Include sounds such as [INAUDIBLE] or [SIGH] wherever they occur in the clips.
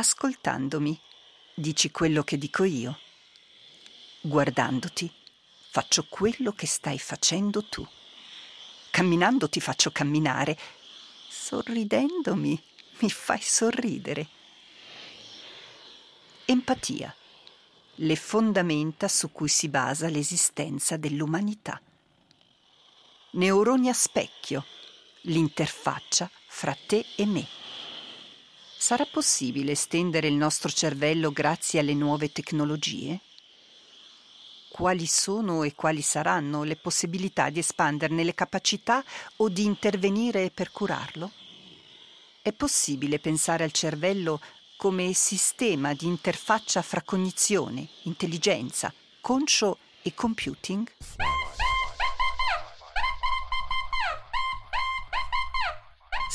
Ascoltandomi, dici quello che dico io. Guardandoti, faccio quello che stai facendo tu. Camminando ti faccio camminare. Sorridendomi, mi fai sorridere. Empatia. Le fondamenta su cui si basa l'esistenza dell'umanità. Neuroni a specchio. L'interfaccia fra te e me. Sarà possibile estendere il nostro cervello grazie alle nuove tecnologie? Quali sono e quali saranno le possibilità di espanderne le capacità o di intervenire per curarlo? È possibile pensare al cervello come sistema di interfaccia fra cognizione, intelligenza, conscio e computing?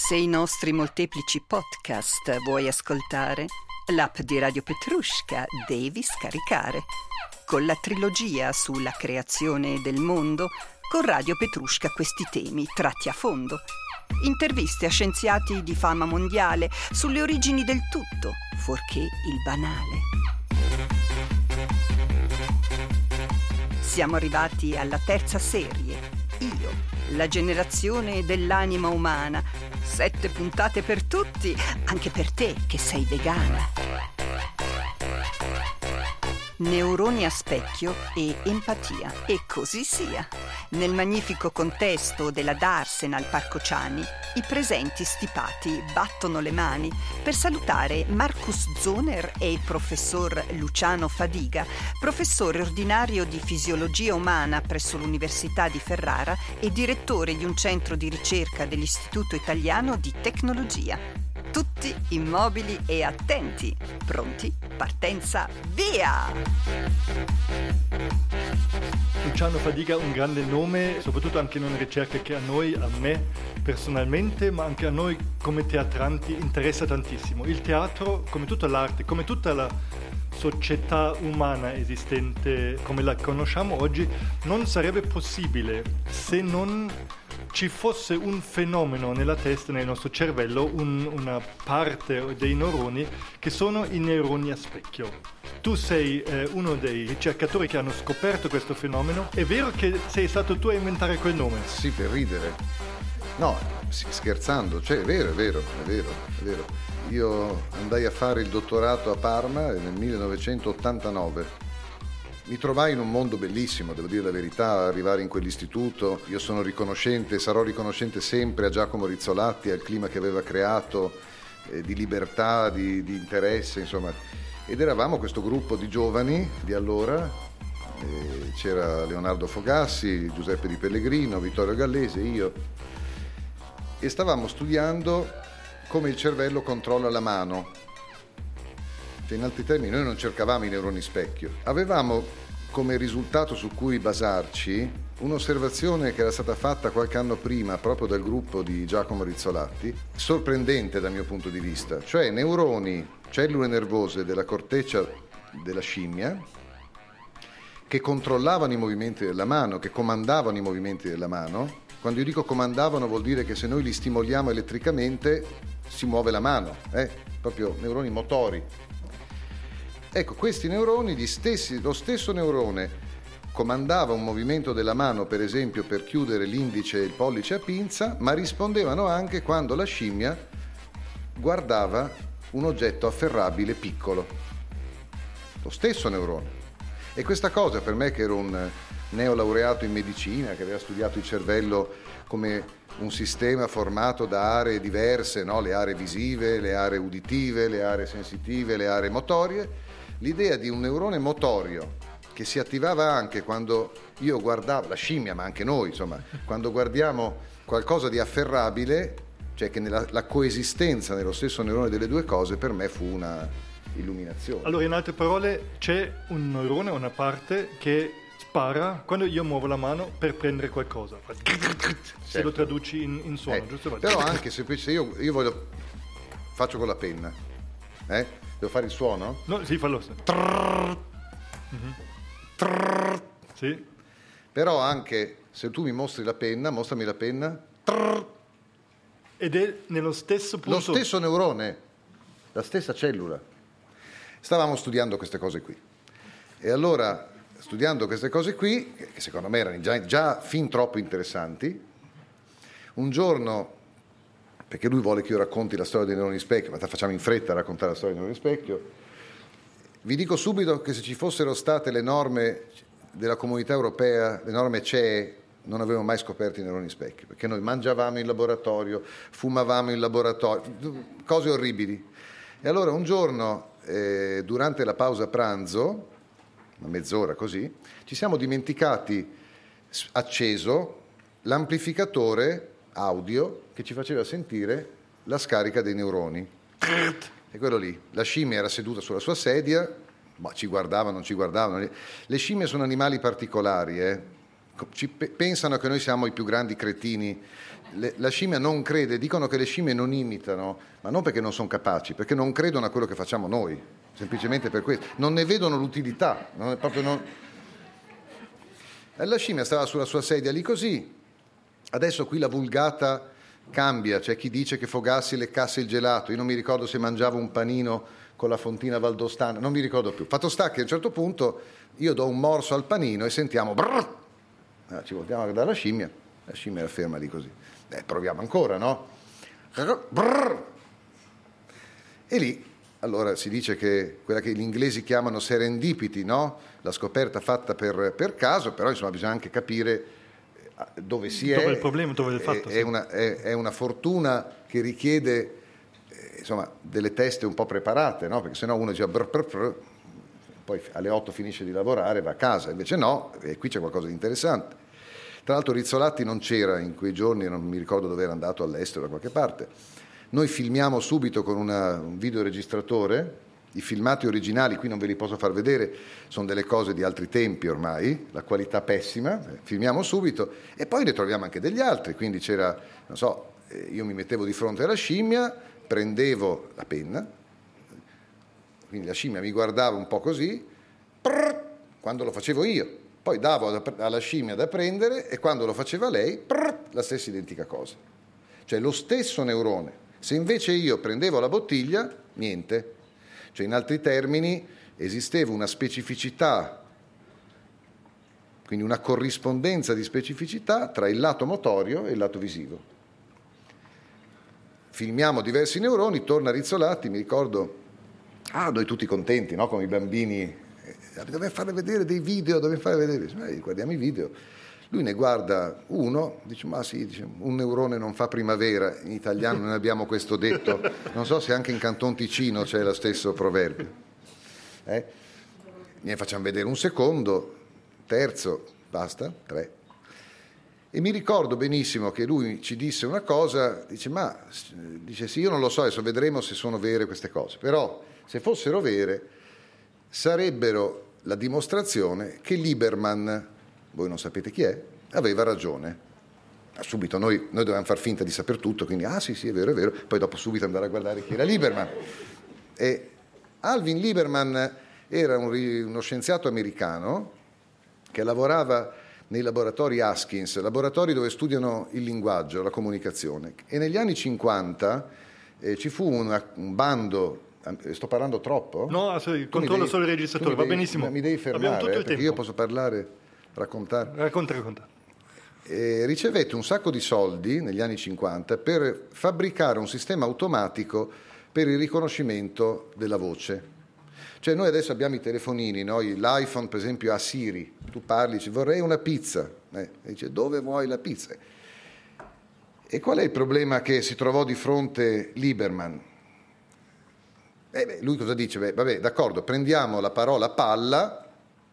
Se i nostri molteplici podcast vuoi ascoltare, l'app di Radio Petrushka devi scaricare. Con la trilogia sulla creazione del mondo, con Radio Petrushka questi temi tratti a fondo. Interviste a scienziati di fama mondiale sulle origini del tutto, fuorché il banale. Siamo arrivati alla terza serie, Io, la generazione dell'anima umana, Sette puntate per tutti, anche per te che sei vegana. Neuroni a specchio e empatia. E così sia. Nel magnifico contesto della Darsenal Parco Ciani, i presenti stipati battono le mani per salutare Marcus Zoner e il professor Luciano Fadiga, professore ordinario di fisiologia umana presso l'Università di Ferrara e direttore di un centro di ricerca dell'Istituto Italiano di Tecnologia. Tutti immobili e attenti. Pronti? Partenza via! Luciano Fadiga un grande nome, soprattutto anche in una ricerca che a noi, a me personalmente, ma anche a noi come teatranti interessa tantissimo. Il teatro, come tutta l'arte, come tutta la società umana esistente come la conosciamo oggi, non sarebbe possibile se non ci fosse un fenomeno nella testa, nel nostro cervello, un, una parte dei neuroni che sono i neuroni a specchio. Tu sei eh, uno dei ricercatori che hanno scoperto questo fenomeno. È vero che sei stato tu a inventare quel nome? Sì, per ridere. No, scherzando, cioè è vero, è vero, è vero, è vero. Io andai a fare il dottorato a Parma nel 1989 mi trovai in un mondo bellissimo, devo dire la verità, arrivare in quell'istituto. Io sono riconoscente, sarò riconoscente sempre a Giacomo Rizzolatti, al clima che aveva creato eh, di libertà, di, di, interesse, insomma. Ed eravamo questo gruppo di giovani di allora, eh, c'era Leonardo Fogassi, Giuseppe Di Pellegrino, Vittorio Gallese, io, e stavamo studiando come il cervello controlla la mano cioè, in altri termini, noi non cercavamo i neuroni specchio, avevamo come risultato su cui basarci un'osservazione che era stata fatta qualche anno prima proprio dal gruppo di Giacomo Rizzolatti, sorprendente dal mio punto di vista, cioè neuroni, cellule nervose della corteccia della scimmia che controllavano i movimenti della mano, che comandavano i movimenti della mano. Quando io dico comandavano vuol dire che se noi li stimoliamo elettricamente si muove la mano, eh? proprio neuroni motori. Ecco, questi neuroni, stessi, lo stesso neurone comandava un movimento della mano, per esempio, per chiudere l'indice e il pollice a pinza, ma rispondevano anche quando la scimmia guardava un oggetto afferrabile piccolo. Lo stesso neurone. E questa cosa per me che ero un neolaureato in medicina, che aveva studiato il cervello come un sistema formato da aree diverse, no? le aree visive, le aree uditive, le aree sensitive, le aree motorie, l'idea di un neurone motorio che si attivava anche quando io guardavo, la scimmia, ma anche noi, insomma, quando guardiamo qualcosa di afferrabile, cioè che nella, la coesistenza nello stesso neurone delle due cose per me fu una illuminazione. Allora, in altre parole, c'è un neurone, una parte che spara quando io muovo la mano per prendere qualcosa. Certo. Se lo traduci in, in suono, eh, giusto? Però anche se io, io voglio, faccio con la penna, eh? Devo fare il suono? No, sì, fallo. Trrr. Mm-hmm. Trrr. Sì. Però anche se tu mi mostri la penna, mostrami la penna. Trrr. Ed è nello stesso punto. Lo stesso neurone, la stessa cellula. stavamo studiando queste cose qui. E allora, studiando queste cose qui, che secondo me erano già, già fin troppo interessanti, un giorno, perché lui vuole che io racconti la storia dei neuroni specchio, ma facciamo in fretta a raccontare la storia dei neuroni specchio, vi dico subito che se ci fossero state le norme della comunità europea, le norme CE, non avevamo mai scoperto i neuroni specchio, perché noi mangiavamo in laboratorio, fumavamo in laboratorio, cose orribili. E allora un giorno, eh, durante la pausa pranzo, una mezz'ora così, ci siamo dimenticati acceso l'amplificatore audio che ci faceva sentire la scarica dei neuroni. E quello lì, la scimmia era seduta sulla sua sedia, ma ci guardava, non ci guardavano. Le scimmie sono animali particolari, eh? ci pensano che noi siamo i più grandi cretini. Le, la scimmia non crede, dicono che le scimmie non imitano, ma non perché non sono capaci, perché non credono a quello che facciamo noi, semplicemente per questo. Non ne vedono l'utilità. Non non... La scimmia stava sulla sua sedia lì così. Adesso qui la vulgata cambia, c'è chi dice che Fogassi leccasse il gelato, io non mi ricordo se mangiava un panino con la fontina valdostana, non mi ricordo più. Fatto sta che a un certo punto io do un morso al panino e sentiamo brrr, allora, ci voltiamo a guardare la scimmia, la scimmia era ferma lì così. Eh, proviamo ancora, no? Brrr. E lì, allora si dice che quella che gli inglesi chiamano serendipity, no? La scoperta fatta per, per caso, però insomma bisogna anche capire dove si è. Dove è il problema, dove il fatto. È, sì. è, una, è, è una, fortuna che richiede eh, insomma, delle teste un po' preparate, no? Perché sennò uno dice brr, brr, brr, poi alle 8 finisce di lavorare e va a casa, invece no, e qui c'è qualcosa di interessante. Tra l'altro Rizzolatti non c'era in quei giorni, non mi ricordo dove era andato all'estero da qualche parte. Noi filmiamo subito con una, un videoregistratore, i filmati originali qui non ve li posso far vedere, sono delle cose di altri tempi ormai, la qualità pessima, eh, filmiamo subito e poi ne troviamo anche degli altri, quindi c'era, non so, eh, io mi mettevo di fronte alla scimmia, prendevo la penna, quindi la scimmia mi guardava un po' così, prrr, quando lo facevo io. Poi davo alla scimmia da prendere e quando lo faceva lei, prrr, la stessa identica cosa. Cioè lo stesso neurone. Se invece io prendevo la bottiglia, niente. Cioè in altri termini esisteva una specificità, quindi una corrispondenza di specificità tra il lato motorio e il lato visivo. Filmiamo diversi neuroni, torna Rizzolatti, mi ricordo Ah, noi tutti contenti, no? Come i bambini. Eh, Dobbiamo fare vedere dei video, dobbiamo fare vedere. Guardiamo i video. Lui ne guarda uno, dice, ma sì, dice, un neurone non fa primavera, in italiano non abbiamo questo detto, non so se anche in Canton Ticino c'è lo stesso proverbio. Eh? Ne facciamo vedere un secondo, terzo, basta, tre. E mi ricordo benissimo che lui ci disse una cosa, dice, ma dice, sì, io non lo so, adesso vedremo se sono vere queste cose, però se fossero vere, sarebbero la dimostrazione che Lieberman, voi non sapete chi è, aveva ragione. Subito noi, noi dovevamo far finta di saper tutto, quindi ah sì sì è vero è vero, poi dopo subito andare a guardare chi era Lieberman. E Alvin Lieberman era un, uno scienziato americano che lavorava nei laboratori Haskins, laboratori dove studiano il linguaggio, la comunicazione. E negli anni 50 eh, ci fu una, un bando Sto parlando troppo? No, sì, controllo devi, solo il registratore, va devi, benissimo. Mi devi fermare, eh, io posso parlare, raccontare. Racconta, racconta. E ricevette un sacco di soldi negli anni 50 per fabbricare un sistema automatico per il riconoscimento della voce. Cioè noi adesso abbiamo i telefonini, no? l'iPhone per esempio ha Siri, tu parli, dici vorrei una pizza, eh, e dice dove vuoi la pizza? E qual è il problema che si trovò di fronte Lieberman? Eh beh, lui cosa dice? Beh, vabbè, d'accordo, prendiamo la parola palla,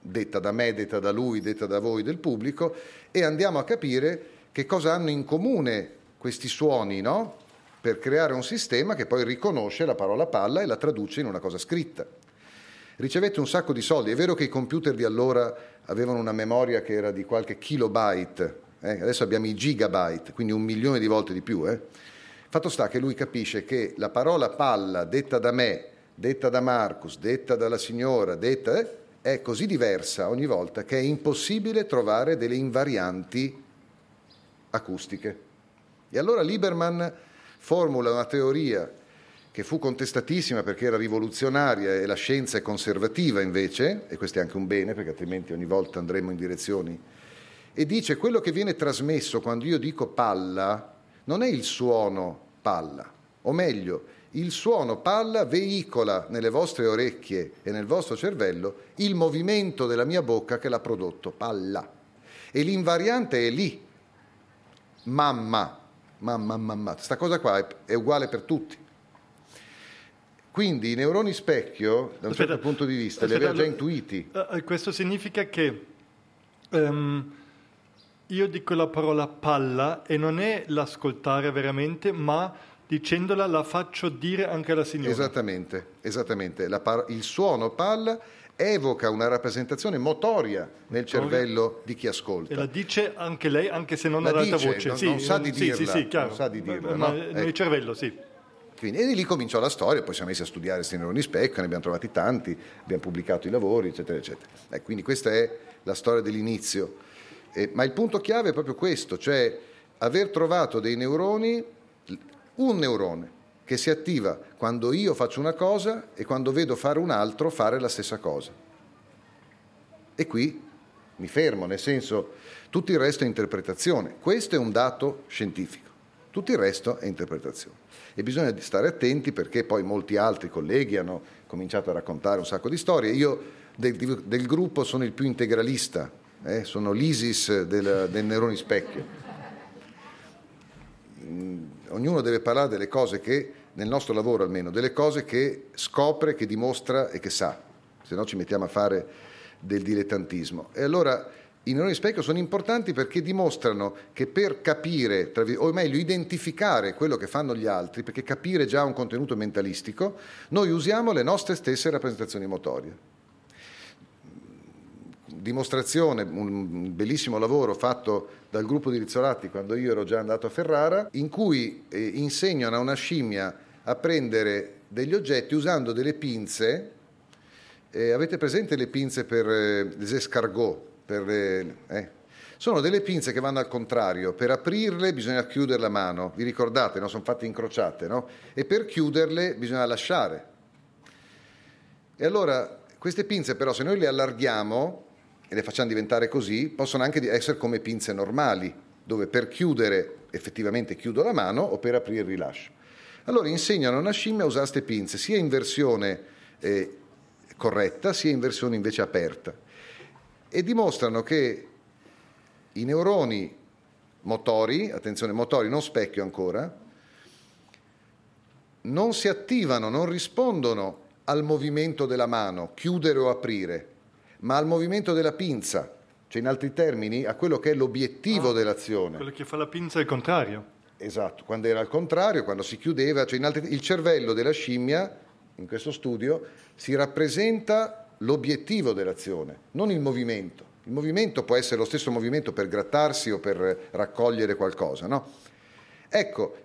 detta da me, detta da lui, detta da voi, del pubblico, e andiamo a capire che cosa hanno in comune questi suoni, no? Per creare un sistema che poi riconosce la parola palla e la traduce in una cosa scritta. Ricevette un sacco di soldi, è vero che i computer di allora avevano una memoria che era di qualche kilobyte, eh? adesso abbiamo i gigabyte, quindi un milione di volte di più. Eh? Fatto sta che lui capisce che la parola palla detta da me detta da Marcus, detta dalla signora, detta, eh, è così diversa ogni volta che è impossibile trovare delle invarianti acustiche. E allora Lieberman formula una teoria che fu contestatissima perché era rivoluzionaria e la scienza è conservativa invece, e questo è anche un bene perché altrimenti ogni volta andremo in direzioni, e dice quello che viene trasmesso quando io dico palla non è il suono palla, o meglio, il suono palla veicola nelle vostre orecchie e nel vostro cervello il movimento della mia bocca che l'ha prodotto, palla. E l'invariante è lì, mamma, mamma, mamma. Questa cosa qua è uguale per tutti. Quindi i neuroni specchio, da un aspetta, certo punto di vista, aspetta, li aveva già intuiti. Uh, questo significa che um, io dico la parola palla e non è l'ascoltare veramente, ma dicendola la faccio dire anche alla signora. Esattamente, esattamente. Par- il suono palla evoca una rappresentazione motoria nel cervello di chi ascolta. E la dice anche lei, anche se non la ad alta voce. Non, sì, non sa di dirla. Sì, sì, non sa di dirla. Ma, no? nel ecco. cervello, sì. Quindi, e lì cominciò la storia, poi siamo messi a studiare questi neuroni specchio, ne abbiamo trovati tanti, abbiamo pubblicato i lavori, eccetera, eccetera. Eh, quindi questa è la storia dell'inizio. Eh, ma il punto chiave è proprio questo, cioè aver trovato dei neuroni, un neurone che si attiva quando io faccio una cosa e quando vedo fare un altro fare la stessa cosa. E qui mi fermo, nel senso, tutto il resto è interpretazione. Questo è un dato scientifico, tutto il resto è interpretazione e bisogna stare attenti perché poi molti altri colleghi hanno cominciato a raccontare un sacco di storie. Io del, del gruppo sono il più integralista, eh? sono l'ISIS del, del neuroni specchio. Ognuno deve parlare delle cose che, nel nostro lavoro almeno, delle cose che scopre, che dimostra e che sa, se no ci mettiamo a fare del dilettantismo. E allora i neuroni specchio sono importanti perché dimostrano che per capire, o meglio identificare quello che fanno gli altri, perché capire già un contenuto mentalistico, noi usiamo le nostre stesse rappresentazioni motorie. Dimostrazione, un bellissimo lavoro fatto dal gruppo di Rizzolatti quando io ero già andato a Ferrara, in cui eh, insegnano a una scimmia a prendere degli oggetti usando delle pinze. Eh, avete presente le pinze per eh, les escargots? per le, eh. Sono delle pinze che vanno al contrario, per aprirle bisogna chiudere la mano, vi ricordate, no? sono fatte incrociate, no? e per chiuderle bisogna lasciare. E allora queste pinze però se noi le allarghiamo e le facciamo diventare così, possono anche essere come pinze normali, dove per chiudere effettivamente chiudo la mano o per aprire rilascio. Allora insegnano a una scimmia a usare queste pinze sia in versione eh, corretta sia in versione invece aperta e dimostrano che i neuroni motori, attenzione, motori, non specchio ancora, non si attivano, non rispondono al movimento della mano, chiudere o aprire, ma al movimento della pinza, cioè in altri termini a quello che è l'obiettivo ah, dell'azione. Quello che fa la pinza è il contrario. Esatto, quando era al contrario, quando si chiudeva, cioè altri, il cervello della scimmia, in questo studio, si rappresenta l'obiettivo dell'azione, non il movimento. Il movimento può essere lo stesso movimento per grattarsi o per raccogliere qualcosa, no? Ecco,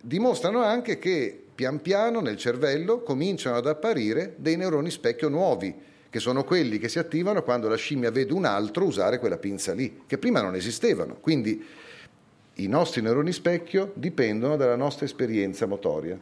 dimostrano anche che pian piano nel cervello cominciano ad apparire dei neuroni specchio nuovi, che sono quelli che si attivano quando la scimmia vede un altro usare quella pinza lì, che prima non esistevano. Quindi i nostri neuroni specchio dipendono dalla nostra esperienza motoria.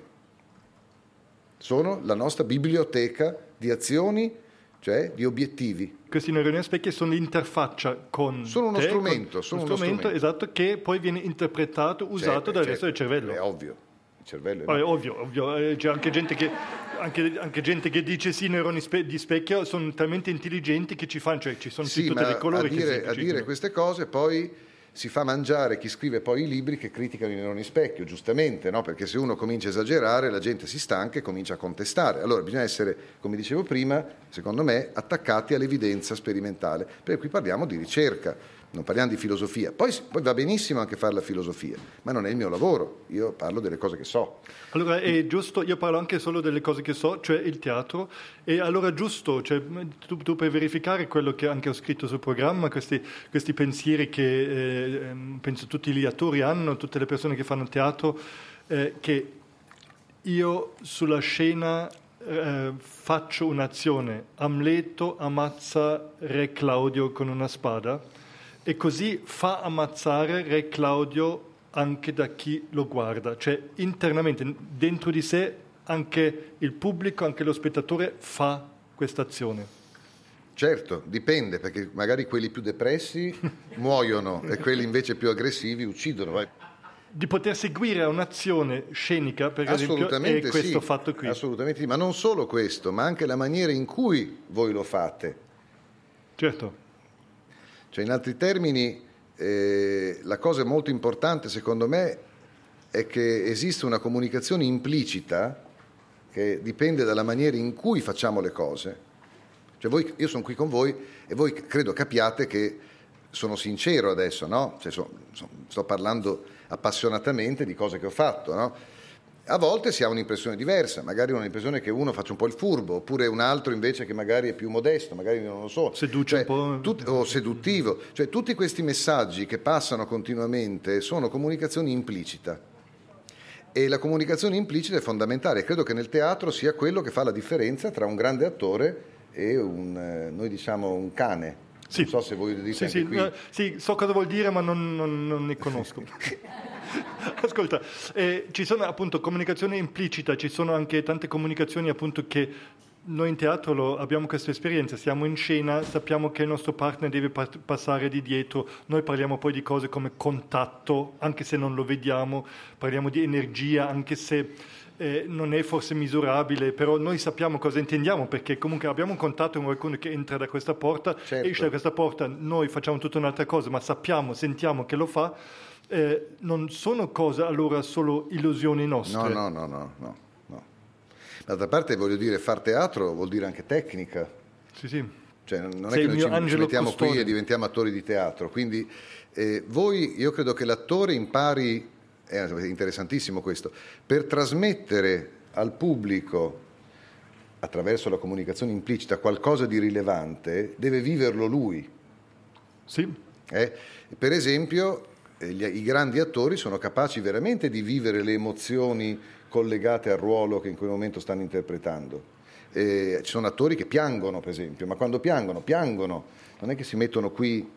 Sono la nostra biblioteca di azioni cioè di obiettivi. Questi neuroni a specchio sono l'interfaccia con Sono uno te, strumento, sono uno strumento, esatto che poi viene interpretato, usato certo, dal resto del cervello. È ovvio. Il cervello è Vabbè, ovvio, ovvio. Eh, c'è anche gente che, anche, anche gente che dice sì, i neuroni spe- di specchio sono talmente intelligenti che ci fanno, cioè ci sono sì, tutti i colori a dire, che si, a dire queste cose poi si fa mangiare chi scrive poi i libri che criticano i neuroni specchio, giustamente, no? perché se uno comincia a esagerare la gente si stanca e comincia a contestare. Allora bisogna essere, come dicevo prima, secondo me, attaccati all'evidenza sperimentale, perché qui parliamo di ricerca, non parliamo di filosofia. Poi, poi, va benissimo anche fare la filosofia, ma non è il mio lavoro, io parlo delle cose che so. Allora è giusto, io parlo anche solo delle cose che so, cioè il teatro, e allora giusto, cioè, tu, tu, puoi verificare quello che anche ho scritto sul programma, questi, questi pensieri che eh, ehm, penso tutti gli attori hanno, tutte le persone che fanno teatro, eh, che io sulla scena eh, faccio un'azione, Amleto ammazza Re Claudio con una spada, e così fa ammazzare Re Claudio anche da chi lo guarda, cioè internamente, dentro di sé anche il pubblico, anche lo spettatore fa questa azione. Certo, dipende, perché magari quelli più depressi [LAUGHS] muoiono e quelli invece più aggressivi uccidono. Di poter seguire un'azione scenica, per esempio, è questo sì, fatto qui. Assolutamente sì, ma non solo questo, ma anche la maniera in cui voi lo fate. Certo. Cioè, in altri termini, eh, la cosa molto importante, secondo me, è che esiste una comunicazione implicita che dipende dalla maniera in cui facciamo le cose cioè voi, io sono qui con voi e voi credo capiate che sono sincero adesso, no? Cioè, so, so, sto parlando appassionatamente di cose che ho fatto, no? A volte si ha un'impressione diversa, magari un'impressione che uno faccia un po' il furbo, oppure un altro invece che magari è più modesto, magari non lo so. Seduce cioè, un po'. Tut- o seduttivo. Cioè tutti questi messaggi che passano continuamente sono comunicazione implicita. E la comunicazione implicita è fondamentale. Credo che nel teatro sia quello che fa la differenza tra un grande attore e un, eh, noi diciamo un cane. Sì. Non so se voi dite sì, sì, no, sì, so cosa vuol dire ma non, non, non ne [LAUGHS] conosco. [LAUGHS] [LAUGHS] Ascolta, eh, ci sono appunto comunicazione implicita, ci sono anche tante comunicazioni appunto che noi in teatro lo, abbiamo questa esperienza, siamo in scena, sappiamo che il nostro partner deve pa- passare di dietro, noi parliamo poi di cose come contatto, anche se non lo vediamo, parliamo di energia, anche se eh, non è forse misurabile, però noi sappiamo cosa intendiamo perché comunque abbiamo un contatto con qualcuno che entra da questa porta, certo. esce da questa porta, noi facciamo tutta un'altra cosa, ma sappiamo, sentiamo che lo fa. Eh, non sono cose allora solo illusioni nostre. No, no, no, no, no. no. D'altra parte voglio dire, far teatro vuol dire anche tecnica. Sì, sì. Cioè, non Sei è che noi ci, ci mettiamo custode. qui e diventiamo attori di teatro. Quindi eh, voi, io credo che l'attore impari è interessantissimo questo, per trasmettere al pubblico attraverso la comunicazione implicita qualcosa di rilevante, deve viverlo lui. Sì. Eh? Per esempio, eh, gli, i grandi attori sono capaci veramente di vivere le emozioni collegate al ruolo che in quel momento stanno interpretando. Eh, ci sono attori che piangono, per esempio, ma quando piangono, piangono, non è che si mettono qui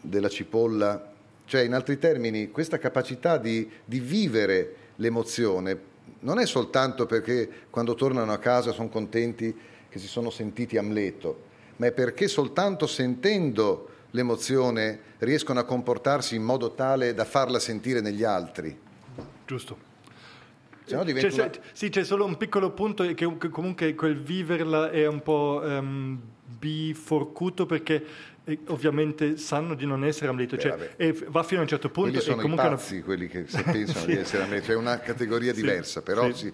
della cipolla cioè, in altri termini, questa capacità di, di vivere l'emozione non è soltanto perché quando tornano a casa sono contenti che si sono sentiti Amleto, ma è perché soltanto sentendo l'emozione riescono a comportarsi in modo tale da farla sentire negli altri. Giusto. No c'è, una... Sì, c'è solo un piccolo punto che, che comunque quel viverla è un po' um, biforcuto perché e ovviamente sanno di non essere Amleto, cioè, e va fino a un certo punto. Quelli sono e comunque i pazzi, hanno... quelli che [LAUGHS] pensano sì. di essere Amleto, è una categoria diversa, sì. però sì. sì.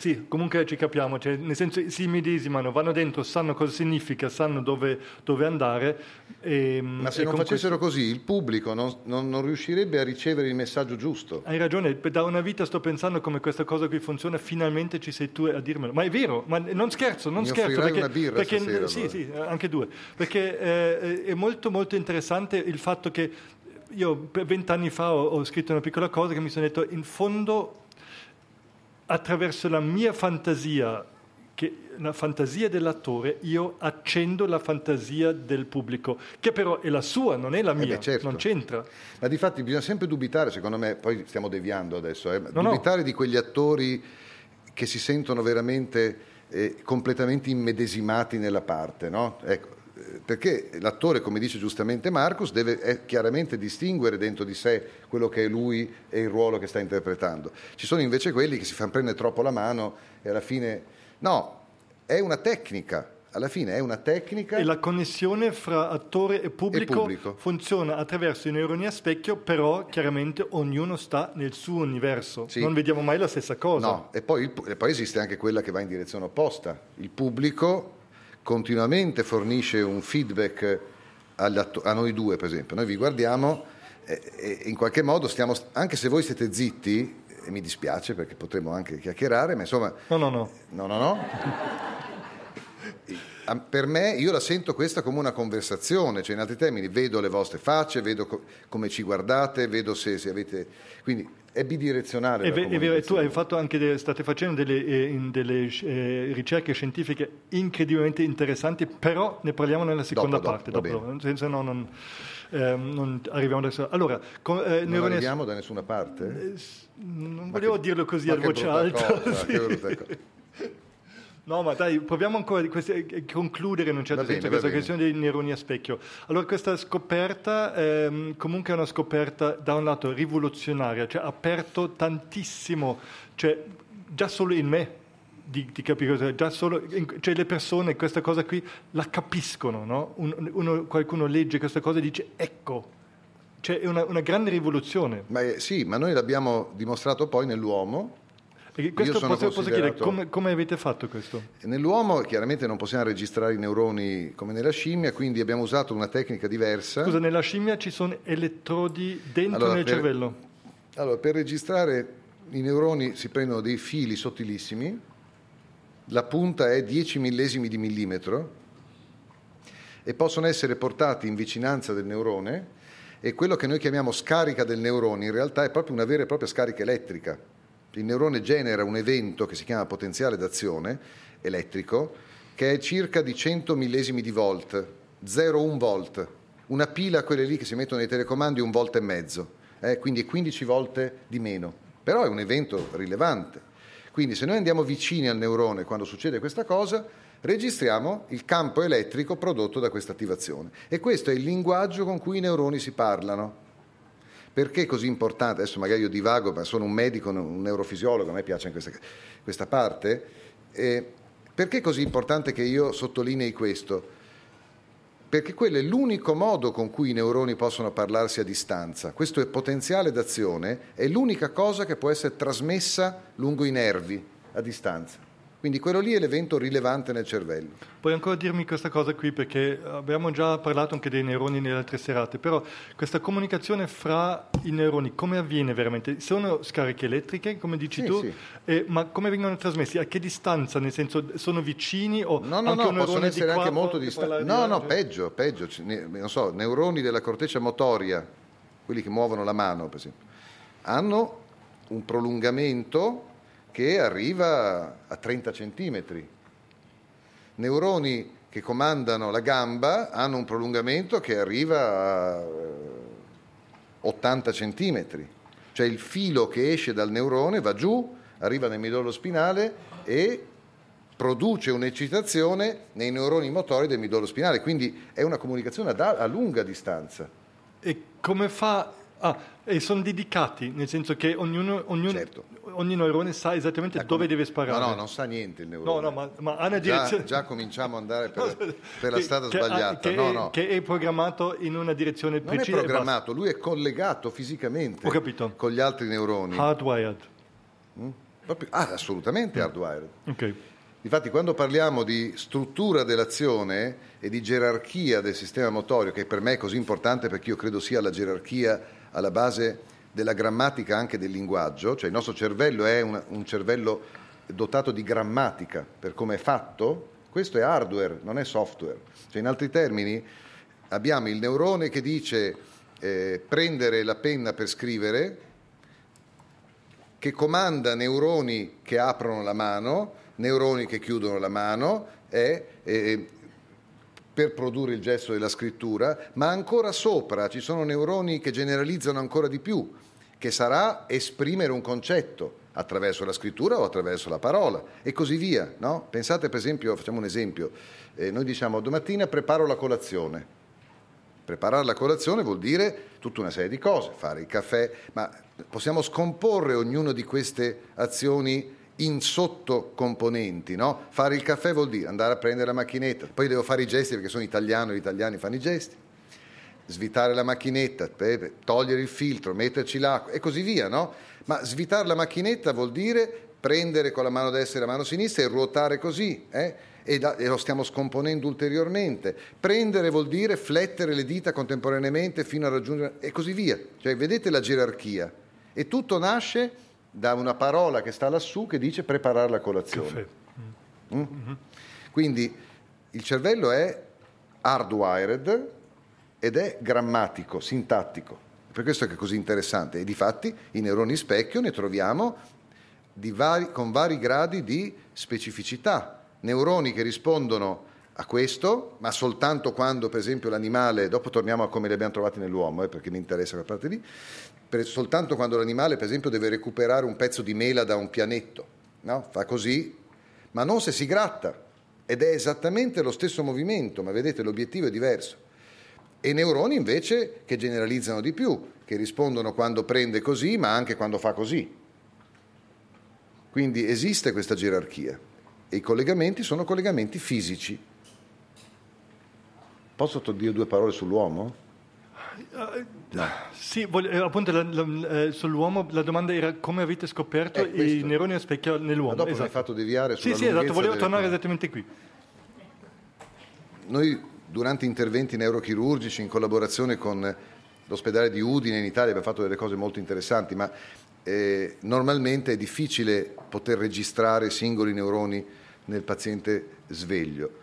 Sì, comunque ci capiamo, cioè, nel senso si medesimano, vanno dentro, sanno cosa significa, sanno dove, dove andare. E, Ma se non facessero così, il pubblico non, non, non, riuscirebbe a ricevere il messaggio giusto. Hai ragione, da una vita sto pensando come questa cosa qui funziona, finalmente ci sei tu a dirmelo. Ma è vero, ma non scherzo, non Mi scherzo. Perché, una birra perché, stasera, sì, allora. sì, anche due. Perché eh, è molto molto interessante il fatto che io vent'anni fa ho, ho scritto una piccola cosa che mi sono detto, in fondo attraverso la mia fantasia, che, la fantasia dell'attore, io accendo la fantasia del pubblico, che però è la sua, non è la mia, eh beh, certo. non c'entra. Ma di fatti bisogna sempre dubitare, secondo me, poi stiamo deviando adesso, eh, no, dubitare no. di quegli attori che si sentono veramente eh, completamente immedesimati nella parte, no? Ecco, perché l'attore, come dice giustamente Marcus, deve chiaramente distinguere dentro di sé quello che è lui e il ruolo che sta interpretando. Ci sono invece quelli che si fanno prendere troppo la mano e alla fine... No, è una tecnica, alla fine è una tecnica. E la connessione fra attore e pubblico, e pubblico, funziona attraverso i neuroni a specchio, però chiaramente ognuno sta nel suo universo. Sì. Non vediamo mai la stessa cosa. No, e poi, e poi esiste anche quella che va in direzione opposta. Il pubblico continuamente fornisce un feedback a noi due, per esempio. Noi vi guardiamo e in qualche modo stiamo, anche se voi siete zitti, e mi dispiace perché potremmo anche chiacchierare, ma insomma... No, no, no. No, no, no. [LAUGHS] per me io la sento questa come una conversazione, cioè in altri termini vedo le vostre facce, vedo co- come ci guardate, vedo se, se avete... Quindi è bidirezionale. È, è vero, e tu hai fatto anche delle, state facendo delle, eh, delle eh, ricerche scientifiche incredibilmente interessanti, però ne parliamo nella seconda dopo, parte, dopo, dopo senza no, non, eh, non, arriviamo adesso. Allora, con, eh, non arriviamo da nessuna parte? Eh, non volevo che, dirlo così a voce alta. Cosa, [LAUGHS] sì. No, ma dai, proviamo ancora a eh, concludere in un certo bene, senso questa questione dei neuroni a specchio. Allora, questa scoperta ehm, comunque è una scoperta da un lato rivoluzionaria, cioè ha aperto tantissimo, cioè già solo in me di, di capire cosa, già solo, cioè le persone questa cosa qui la capiscono, no? Un, uno, qualcuno legge questa cosa e dice ecco, cioè è una, una grande rivoluzione. Ma, eh, sì, ma noi l'abbiamo dimostrato poi nell'uomo. Questo posso, posso, chiedere come, come, avete fatto questo? Nell'uomo chiaramente non possiamo registrare i neuroni come nella scimmia, quindi abbiamo usato una tecnica diversa. Scusa, nella scimmia ci sono elettrodi dentro allora, nel per, cervello? Allora, per registrare i neuroni si prendono dei fili sottilissimi, la punta è 10 millesimi di millimetro e possono essere portati in vicinanza del neurone e quello che noi chiamiamo scarica del neurone in realtà è proprio una vera e propria scarica elettrica. Il neurone genera un evento che si chiama potenziale d'azione elettrico che è circa di 100 millesimi di volt, 0,1 volt. Una pila, quelle lì che si mettono nei telecomandi, un volt e mezzo, eh, quindi 15 volte di meno. Però è un evento rilevante. Quindi se noi andiamo vicini al neurone quando succede questa cosa, registriamo il campo elettrico prodotto da questa attivazione. E questo è il linguaggio con cui i neuroni si parlano. Perché è così importante? Adesso magari io divago, ma sono un medico, un neurofisiologo, a me piace questa, questa parte. Eh, perché è così importante che io sottolinei questo? Perché quello è l'unico modo con cui i neuroni possono parlarsi a distanza. Questo è potenziale d'azione, è l'unica cosa che può essere trasmessa lungo i nervi a distanza. Quindi quello lì è l'evento rilevante nel cervello. Puoi ancora dirmi questa cosa qui perché abbiamo già parlato anche dei neuroni nelle altre serate, però questa comunicazione fra i neuroni come avviene veramente? Sono scariche elettriche, come dici sì, tu, sì. Eh, ma come vengono trasmessi? A che distanza? Nel senso sono vicini o No, no, no, possono essere anche molto distanti. No, no, peggio, peggio, non so, neuroni della corteccia motoria, quelli che muovono la mano, per esempio, hanno un prolungamento che arriva a 30 centimetri. Neuroni che comandano la gamba hanno un prolungamento che arriva a 80 centimetri, cioè il filo che esce dal neurone va giù, arriva nel midollo spinale e produce un'eccitazione nei neuroni motori del midollo spinale, quindi è una comunicazione a, a lunga distanza. E come fa Ah, e sono dedicati, nel senso che ognuno, ognuno, certo. ogni neurone sa esattamente ecco, dove deve sparare. No, no, non sa niente il neurone. No, no, ma, ma ha una direzione... Già, già cominciamo ad andare per, [LAUGHS] per la strada che, sbagliata. Che, no, è, no. che è programmato in una direzione non precisa. Non è programmato, lui è collegato fisicamente con gli altri neuroni. Hardwired. Mm? Ah, assolutamente mm. hardwired. Ok. Infatti quando parliamo di struttura dell'azione e di gerarchia del sistema motorio, che per me è così importante perché io credo sia la gerarchia alla base della grammatica anche del linguaggio, cioè il nostro cervello è un, un cervello dotato di grammatica per come è fatto, questo è hardware, non è software. Cioè, in altri termini, abbiamo il neurone che dice eh, prendere la penna per scrivere, che comanda neuroni che aprono la mano, neuroni che chiudono la mano e, e per produrre il gesto della scrittura, ma ancora sopra ci sono neuroni che generalizzano ancora di più, che sarà esprimere un concetto attraverso la scrittura o attraverso la parola e così via. No? Pensate per esempio, facciamo un esempio, eh, noi diciamo domattina preparo la colazione. Preparare la colazione vuol dire tutta una serie di cose, fare il caffè, ma possiamo scomporre ognuna di queste azioni in sottocomponenti. No? Fare il caffè vuol dire andare a prendere la macchinetta, poi devo fare i gesti perché sono italiano, gli italiani fanno i gesti, svitare la macchinetta, togliere il filtro, metterci l'acqua e così via. No? Ma svitare la macchinetta vuol dire prendere con la mano destra e la mano sinistra e ruotare così. Eh? E, da, e, lo stiamo scomponendo ulteriormente. Prendere vuol dire flettere le dita contemporaneamente fino a raggiungere e così via. Cioè, vedete la gerarchia. E tutto nasce da una parola che sta lassù che dice preparare la colazione. Mm? Mm-hmm. Quindi il cervello è hardwired ed è grammatico, sintattico. Per questo è che è così interessante. E difatti i neuroni specchio ne troviamo vari, con vari gradi di specificità. Neuroni che rispondono a questo, ma soltanto quando, per esempio, l'animale, dopo torniamo a come li abbiamo trovati nell'uomo, eh, perché mi interessa quella parte lì, per, soltanto quando l'animale, per esempio, deve recuperare un pezzo di mela da un pianetto, no? fa così, ma non se si gratta. Ed è esattamente lo stesso movimento, ma vedete l'obiettivo è diverso. E neuroni invece che generalizzano di più, che rispondono quando prende così, ma anche quando fa così. Quindi esiste questa gerarchia e i collegamenti sono collegamenti fisici. Posso dire due parole sull'uomo? Sì, voglio, eh, appunto la, la, eh, sull'uomo la domanda era come avete scoperto eh, i neuroni a specchio nell'uomo. Ma dopo esatto. mi hai fatto deviare sulla Sì, sì, esatto, volevo tornare esattamente qui. Noi durante interventi neurochirurgici in collaborazione con l'ospedale di Udine in Italia abbiamo fatto delle cose molto interessanti, ma eh, normalmente è difficile poter registrare singoli neuroni nel paziente sveglio.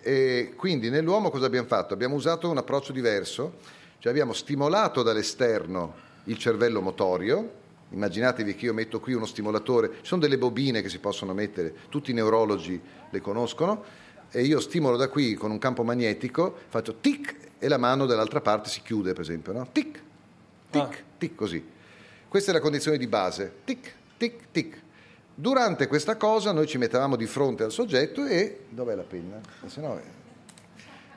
E quindi nell'uomo cosa abbiamo fatto? Abbiamo usato un approccio diverso, cioè abbiamo stimolato dall'esterno il cervello motorio, immaginatevi che io metto qui uno stimolatore, ci sono delle bobine che si possono mettere, tutti i neurologi le conoscono, e io stimolo da qui con un campo magnetico, faccio tic e la mano dall'altra parte si chiude, per esempio, no? tic, tic, ah. tic, così. Questa è la condizione di base, tic, tic, tic. Durante questa cosa noi ci mettevamo di fronte al soggetto e... Dov'è la penna? Se no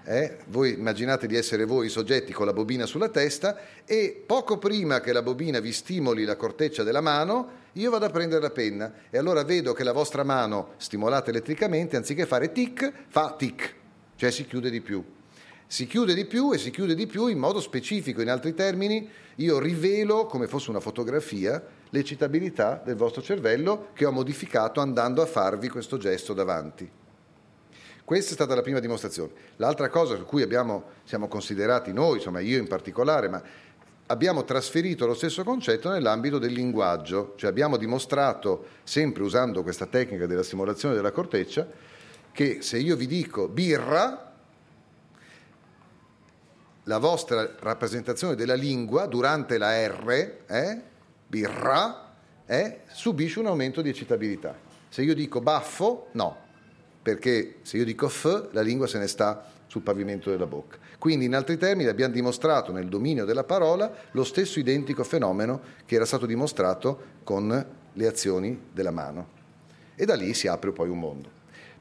eh? Voi immaginate di essere voi i soggetti con la bobina sulla testa e poco prima che la bobina vi stimoli la corteccia della mano, io vado a prendere la penna e allora vedo che la vostra mano, stimolata elettricamente, anziché fare tic, fa tic, cioè si chiude di più. Si chiude di più e si chiude di più in modo specifico, in altri termini, io rivelo, come fosse una fotografia, l'eccitabilità del vostro cervello che ho modificato andando a farvi questo gesto davanti. Questa è stata la prima dimostrazione. L'altra cosa su cui abbiamo, siamo considerati noi, insomma io in particolare, ma abbiamo trasferito lo stesso concetto nell'ambito del linguaggio, cioè abbiamo dimostrato, sempre usando questa tecnica della stimolazione della corteccia, che se io vi dico birra, la vostra rappresentazione della lingua durante la R, eh, birra, eh, subisce un aumento di eccitabilità. Se io dico baffo, no, perché se io dico f, la lingua se ne sta sul pavimento della bocca. Quindi, in altri termini, abbiamo dimostrato nel dominio della parola lo stesso identico fenomeno che era stato dimostrato con le azioni della mano. E da lì si apre poi un mondo.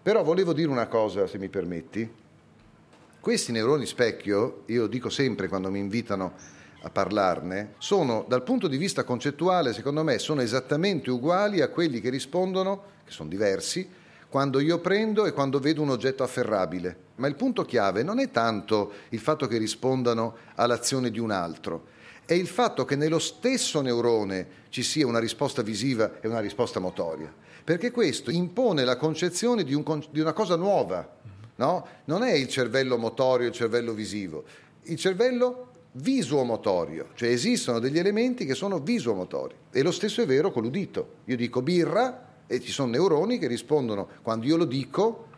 Però volevo dire una cosa, se mi permetti. Questi neuroni specchio, io dico sempre quando mi invitano a parlarne, sono dal punto di vista concettuale, secondo me, sono esattamente uguali a quelli che rispondono, che sono diversi, quando io prendo e quando vedo un oggetto afferrabile. Ma il punto chiave non è tanto il fatto che rispondano all'azione di un altro, è il fatto che nello stesso neurone ci sia una risposta visiva e una risposta motoria. Perché questo impone la concezione di, un, di una cosa nuova. No? Non è il cervello motorio, il cervello visivo. Il cervello visuomotorio, cioè esistono degli elementi che sono visuomotori. E lo stesso è vero con l'udito. Io dico birra, e ci sono neuroni che rispondono quando io lo dico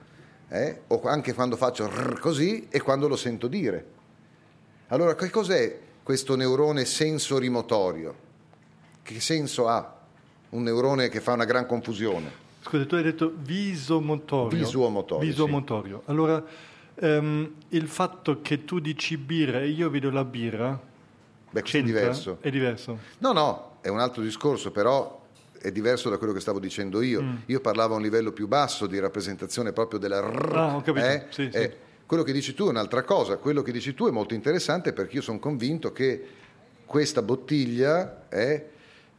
eh, o anche quando faccio così e quando lo sento dire. Allora, che cos'è questo neurone sensorimotorio? Che senso ha un neurone che fa una gran confusione? Scusa, tu hai detto visomotorio. Visuomotorio. Visuomotorio. Sì. Allora, um, il fatto che tu dici birra e io vedo la birra, Beh, è diverso. È diverso. No, no, è un altro discorso, però è diverso da quello che stavo dicendo io. Mm. Io parlavo a un livello più basso di rappresentazione proprio della R. Ah, ho capito. Eh? Sì, sì. Eh, quello che dici tu è un'altra cosa. Quello che dici tu è molto interessante perché io sono convinto che questa bottiglia eh,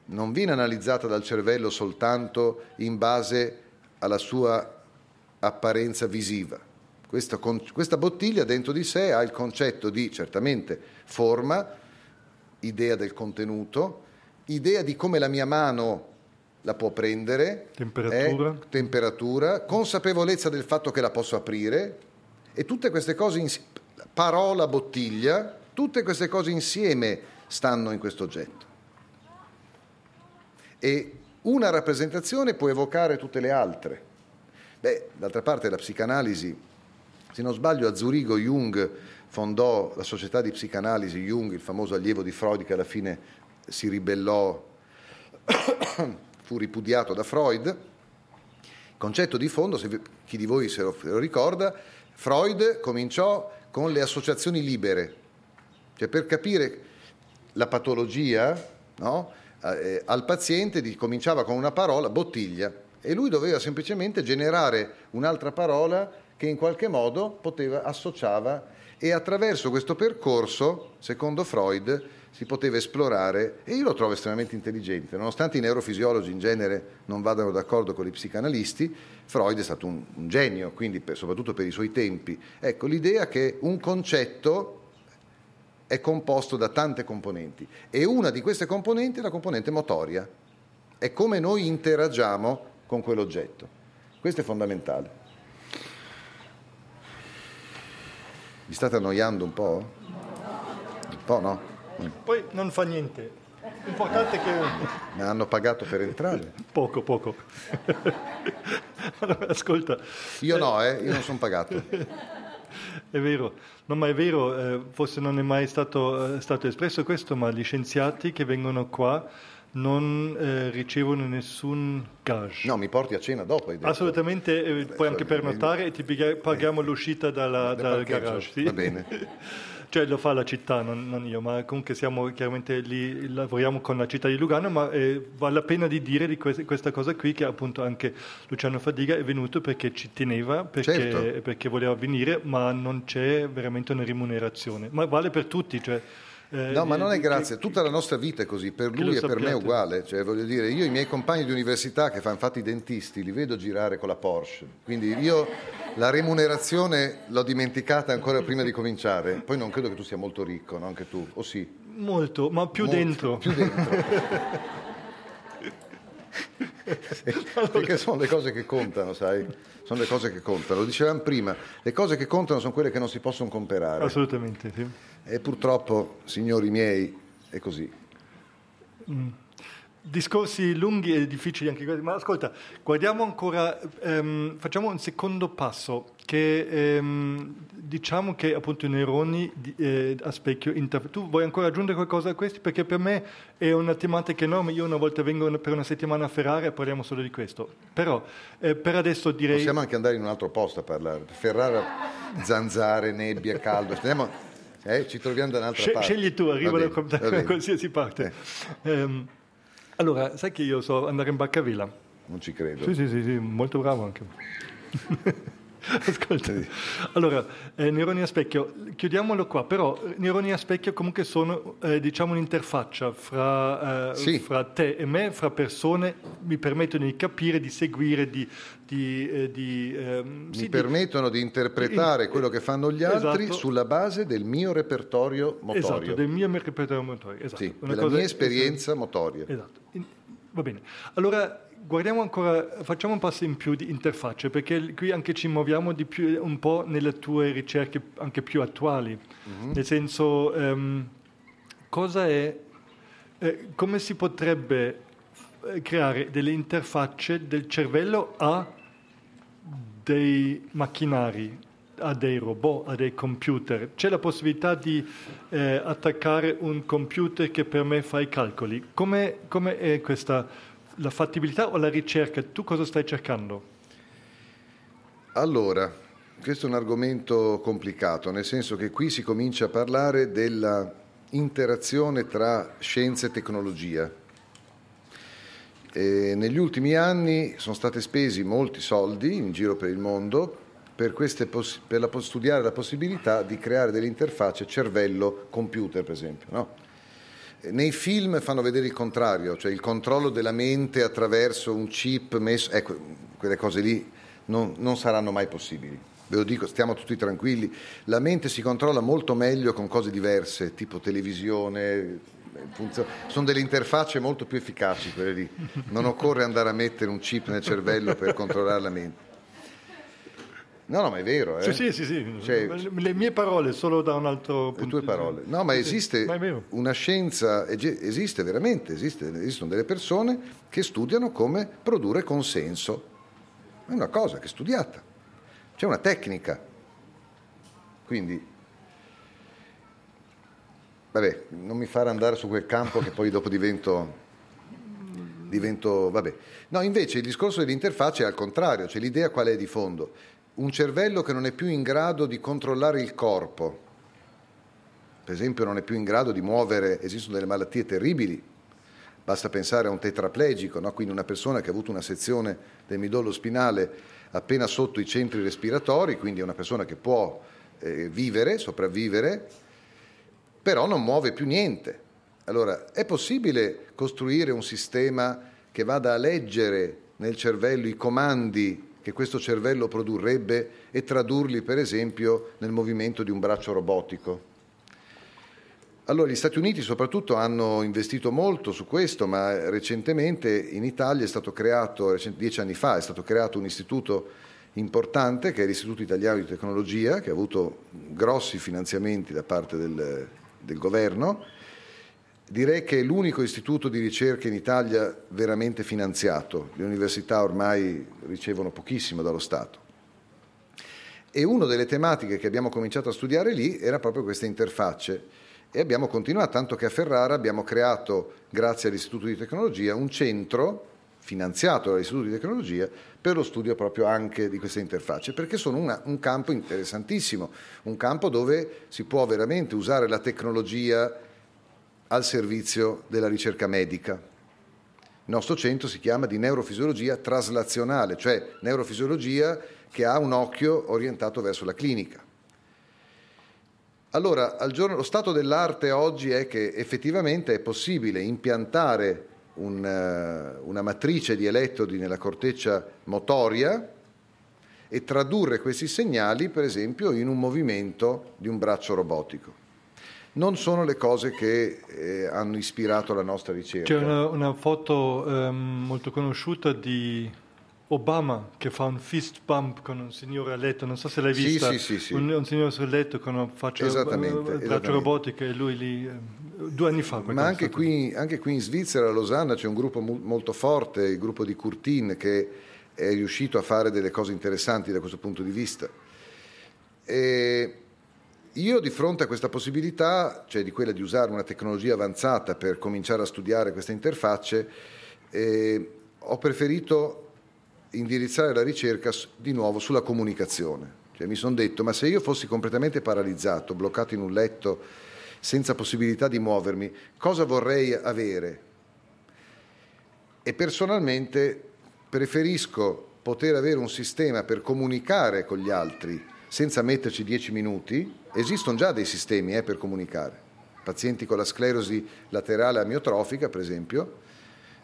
non viene analizzata dal cervello soltanto in base alla sua apparenza visiva. Questa, questa bottiglia dentro di sé ha il concetto di certamente forma, idea del contenuto, idea di come la mia mano la può prendere, temperatura. Eh, temperatura, consapevolezza del fatto che la posso aprire e tutte queste cose, in, parola, bottiglia, tutte queste cose insieme stanno in questo oggetto. E una rappresentazione può evocare tutte le altre. Beh, d'altra parte la psicanalisi, se non sbaglio a Zurigo Jung fondò la società di psicanalisi, Jung, il famoso allievo di Freud che alla fine si ribellò fu ripudiato da Freud. Il concetto di fondo, se chi di voi se lo, lo ricorda, Freud cominciò con le associazioni libere, cioè per capire la patologia no? eh, al paziente cominciava con una parola, bottiglia, e lui doveva semplicemente generare un'altra parola che in qualche modo poteva, associava e attraverso questo percorso, secondo Freud, si poteva esplorare e io lo trovo estremamente intelligente, nonostante i neurofisiologi in genere non vadano d'accordo con gli psicanalisti, Freud è stato un, un genio, quindi per, soprattutto per i suoi tempi. Ecco, l'idea che un concetto è composto da tante componenti e una di queste componenti è la componente motoria, è come noi interagiamo con quell'oggetto. Questo è fondamentale. Vi state annoiando un po'? Un po' no? Poi non fa niente. L'importante è che... Mi hanno pagato per entrare? Poco, poco. allora, ascolta. Io no, eh, io non sono pagato. È vero, no, ma è vero, eh, forse non è mai stato, eh, stato espresso questo, ma gli scienziati che vengono qua non eh, ricevono nessun gage. No, mi porti a cena dopo. Assolutamente, eh, poi anche per notare e ti paghiamo l'uscita dalla, dal garage. Sì? Va bene. [LAUGHS] cioè lo fa la città, non, non, io, ma comunque siamo chiaramente lì, lavoriamo con la città di Lugano, ma eh, vale la pena di dire di questa, questa cosa qui che appunto anche Luciano Fadiga è venuto perché ci teneva, perché, Certo. perché voleva venire, ma non c'è veramente una remunerazione. Ma vale per tutti, cioè... eh, No, ma non è grazie, tutta la nostra vita è così, per lui e per me è uguale, cioè voglio dire, io i miei compagni di università che fanno infatti i dentisti, li vedo girare con la Porsche, quindi io la remunerazione l'ho dimenticata ancora prima di cominciare, poi non credo che tu sia molto ricco, no? anche tu, o sì? Molto, ma più Molto, dentro. Più dentro. [LAUGHS] Perché sono le cose che contano, sai? Sono le cose che contano. Lo dicevamo prima, le cose che contano sono quelle che non si possono comprare. Assolutamente, sì. E purtroppo, signori miei, è così. Discorsi lunghi e difficili anche questi, ma ascolta, guardiamo ancora, ehm, facciamo un secondo passo, che ehm, diciamo che appunto i neuroni di- eh, a specchio, inter- tu vuoi ancora aggiungere qualcosa a questi? Perché per me è una tematica enorme, io una volta vengo per una settimana a Ferrara e parliamo solo di questo, però eh, per adesso direi... Possiamo anche andare in un altro posto a parlare. Ferrara, zanzare, nebbia, caldo. Stiamo, eh, ci troviamo da un'altra Sce- parte. scegli tu, arriva Va da, qualsiasi parte. Ehm, allora, sai che io so andare in Baccavilla? Non ci credo. Sì, sì, sì, sì, molto bravo anche. [LAUGHS] [LAUGHS] Ascolta, allora, eh, neuroni a specchio, chiudiamolo qua, però eh, neuroni a specchio comunque sono, eh, diciamo, un'interfaccia fra, eh, Sì. fra te e me, fra persone, mi permettono di capire, di seguire, di... di, eh, di, ehm, Mi sì, permettono di interpretare in- quello che fanno gli altri Esatto. sulla base del mio repertorio motorio. Esatto, del mio repertorio motorio, esatto. Sì, della mia esperienza motoria. Esatto. Va bene. Allora, guardiamo ancora, facciamo un passo in più di interfacce, perché qui anche ci muoviamo di più, un po' nelle tue ricerche anche più attuali. Nel senso, ehm, cosa è, eh, come si potrebbe eh, creare delle interfacce del cervello a dei macchinari, a dei robot, a dei computer. C'è la possibilità di eh, attaccare un computer che per me fa i calcoli. Come, come è questa, la fattibilità o la ricerca? Tu cosa stai cercando? Allora, questo è un argomento complicato, nel senso che qui si comincia a parlare della interazione tra scienza e tecnologia. E negli ultimi anni sono stati spesi molti soldi in giro per il mondo per, poss- per la- studiare la possibilità di creare delle interfacce cervello-computer, per esempio. no? Nei film fanno vedere il contrario, cioè il controllo della mente attraverso un chip messo, ecco, quelle cose lì non, non saranno mai possibili. Ve lo dico, stiamo tutti tranquilli. La mente si controlla molto meglio con cose diverse, tipo televisione. Sono delle interfacce molto più efficaci quelle lì. Non occorre andare a mettere un chip nel cervello per controllare la mente. No, no, ma è vero. Eh? Sì, sì, sì, sì. Cioè- Le mie parole solo da un altro punto le tue parole. No, ma esiste ma una scienza, esiste veramente, esiste- esistono delle persone che studiano come produrre consenso. È una cosa che è studiata, c'è una tecnica. Quindi, vabbè, non mi fare andare su quel campo che poi dopo divento divento, vabbè. No, invece il discorso dell'interfaccia è al contrario, cioè l'idea qual è di fondo? Un cervello che non è più in grado di controllare il corpo, per esempio non è più in grado di muovere, esistono delle malattie terribili, Basta pensare a un tetraplegico, no? quindi una persona che ha avuto una sezione del midollo spinale appena sotto i centri respiratori, quindi è una persona che può eh, vivere, sopravvivere, però non muove più niente. Allora, è possibile costruire un sistema che vada a leggere nel cervello i comandi che questo cervello produrrebbe e tradurli, per esempio, nel movimento di un braccio robotico? Allora, gli Stati Uniti soprattutto hanno investito molto su questo, ma recentemente in Italia è stato creato, dieci anni fa, è stato creato un istituto importante che è l'Istituto Italiano di Tecnologia, che ha avuto grossi finanziamenti da parte del, del governo. Direi che è l'unico istituto di ricerca in Italia veramente finanziato. Le università ormai ricevono pochissimo dallo Stato. E una delle tematiche che abbiamo cominciato a studiare lì era proprio queste interfacce e abbiamo continuato, tanto che a Ferrara abbiamo creato, grazie all'Istituto di Tecnologia, un centro finanziato dall'Istituto di Tecnologia per lo studio proprio anche di queste interfacce, perché sono una, un campo interessantissimo, un campo dove si può veramente usare la tecnologia al servizio della ricerca medica. Il nostro centro si chiama di neurofisiologia traslazionale, cioè neurofisiologia che ha un occhio orientato verso la clinica. Allora, giorno, lo stato dell'arte oggi è che effettivamente è possibile impiantare un, uh, una matrice di elettrodi nella corteccia motoria e tradurre questi segnali, per esempio, in un movimento di un braccio robotico. Non sono le cose che eh, hanno ispirato la nostra ricerca. C'è una, una foto um, molto conosciuta di Obama che fa un fist bump con un signore a letto, non so se l'hai vista, sì, sì, sì, un, un, signore sul letto con una faccia esattamente, braccio robotico e lui lì eh, due anni fa. Ma anche qui, anche qui, in Svizzera, a Losanna, c'è un gruppo molto forte, il gruppo di Curtin, che è riuscito a fare delle cose interessanti da questo punto di vista. E io di fronte a questa possibilità, cioè di quella di usare una tecnologia avanzata per cominciare a studiare queste interfacce, eh, ho preferito indirizzare la ricerca di nuovo sulla comunicazione. Cioè, mi sono detto, ma se io fossi completamente paralizzato, bloccato in un letto, senza possibilità di muovermi, cosa vorrei avere? E personalmente preferisco poter avere un sistema per comunicare con gli altri senza metterci dieci minuti. Esistono già dei sistemi eh, per comunicare. Pazienti con la sclerosi laterale amiotrofica, per esempio,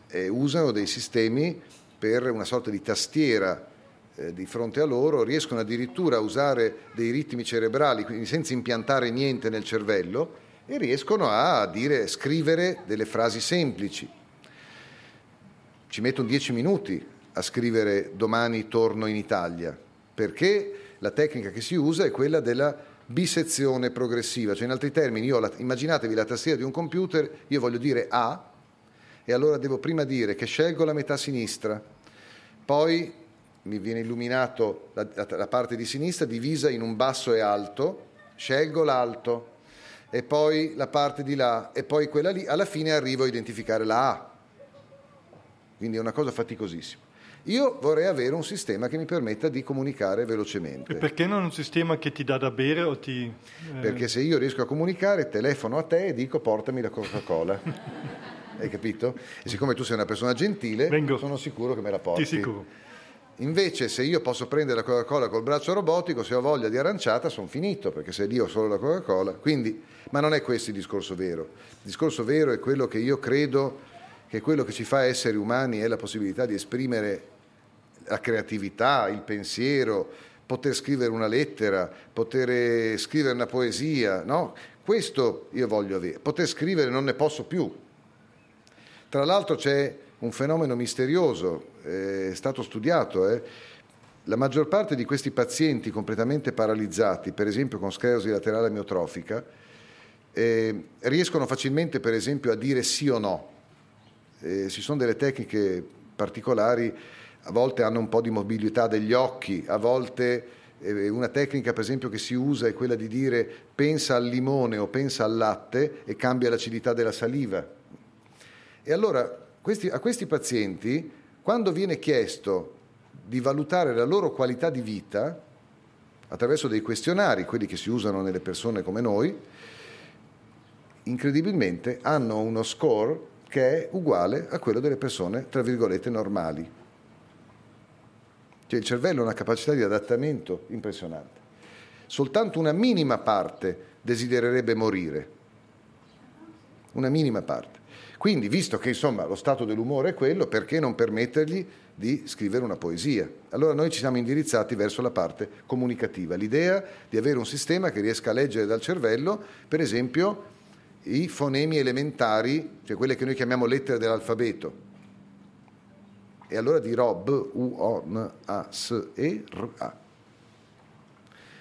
eh, usano dei sistemi per una sorta di tastiera eh, di fronte a loro, riescono addirittura a usare dei ritmi cerebrali, quindi senza impiantare niente nel cervello, e riescono a dire, scrivere delle frasi semplici. Ci mettono dieci minuti a scrivere domani torno in Italia, perché la tecnica che si usa è quella della bisezione progressiva, cioè in altri termini, la, immaginatevi la tastiera di un computer, io voglio dire A, e allora devo prima dire che scelgo la metà sinistra, poi mi viene illuminato la, la, la parte di sinistra divisa in un basso e alto, scelgo l'alto e poi la parte di là e poi quella lì, alla fine arrivo a identificare la A. Quindi è una cosa faticosissima. Io vorrei avere un sistema che mi permetta di comunicare velocemente. E perché non un sistema che ti dà da bere o ti... Eh... Perché se io riesco a comunicare, telefono a te e dico portami la Coca-Cola. [LAUGHS] hai capito? E siccome tu sei una persona gentile, Vengo. sono sicuro che me la porti. Ti sicuro. Invece, se io posso prendere la Coca-Cola col braccio robotico, se ho voglia di aranciata, sono finito, perché se lì ho solo la Coca-Cola. Quindi, ma non è questo il discorso vero. Il discorso vero è quello che io credo che quello che ci fa essere umani è la possibilità di esprimere la creatività, il pensiero, poter scrivere una lettera, poter scrivere una poesia, no? Questo io voglio avere. Poter scrivere non ne posso più, tra l'altro c'è un fenomeno misterioso, è stato studiato, eh? la maggior parte di questi pazienti completamente paralizzati, per esempio con sclerosi laterale amiotrofica, eh, riescono facilmente per esempio a dire sì o no. Eh, ci sono delle tecniche particolari, a volte hanno un po' di mobilità degli occhi, a volte eh, una tecnica per esempio che si usa è quella di dire pensa al limone o pensa al latte e cambia l'acidità della saliva e allora questi, a questi pazienti, quando viene chiesto di valutare la loro qualità di vita, attraverso dei questionari, quelli che si usano nelle persone come noi, incredibilmente hanno uno score che è uguale a quello delle persone, tra virgolette, normali. Cioè il cervello ha una capacità di adattamento impressionante. Soltanto una minima parte desidererebbe morire. Una minima parte. Quindi, visto che insomma lo stato dell'umore è quello, perché non permettergli di scrivere una poesia? Allora noi ci siamo indirizzati verso la parte comunicativa, l'idea di avere un sistema che riesca a leggere dal cervello, per esempio, i fonemi elementari, cioè quelle che noi chiamiamo lettere dell'alfabeto. E allora dirò B, U, O, N, A, S, E, R, A.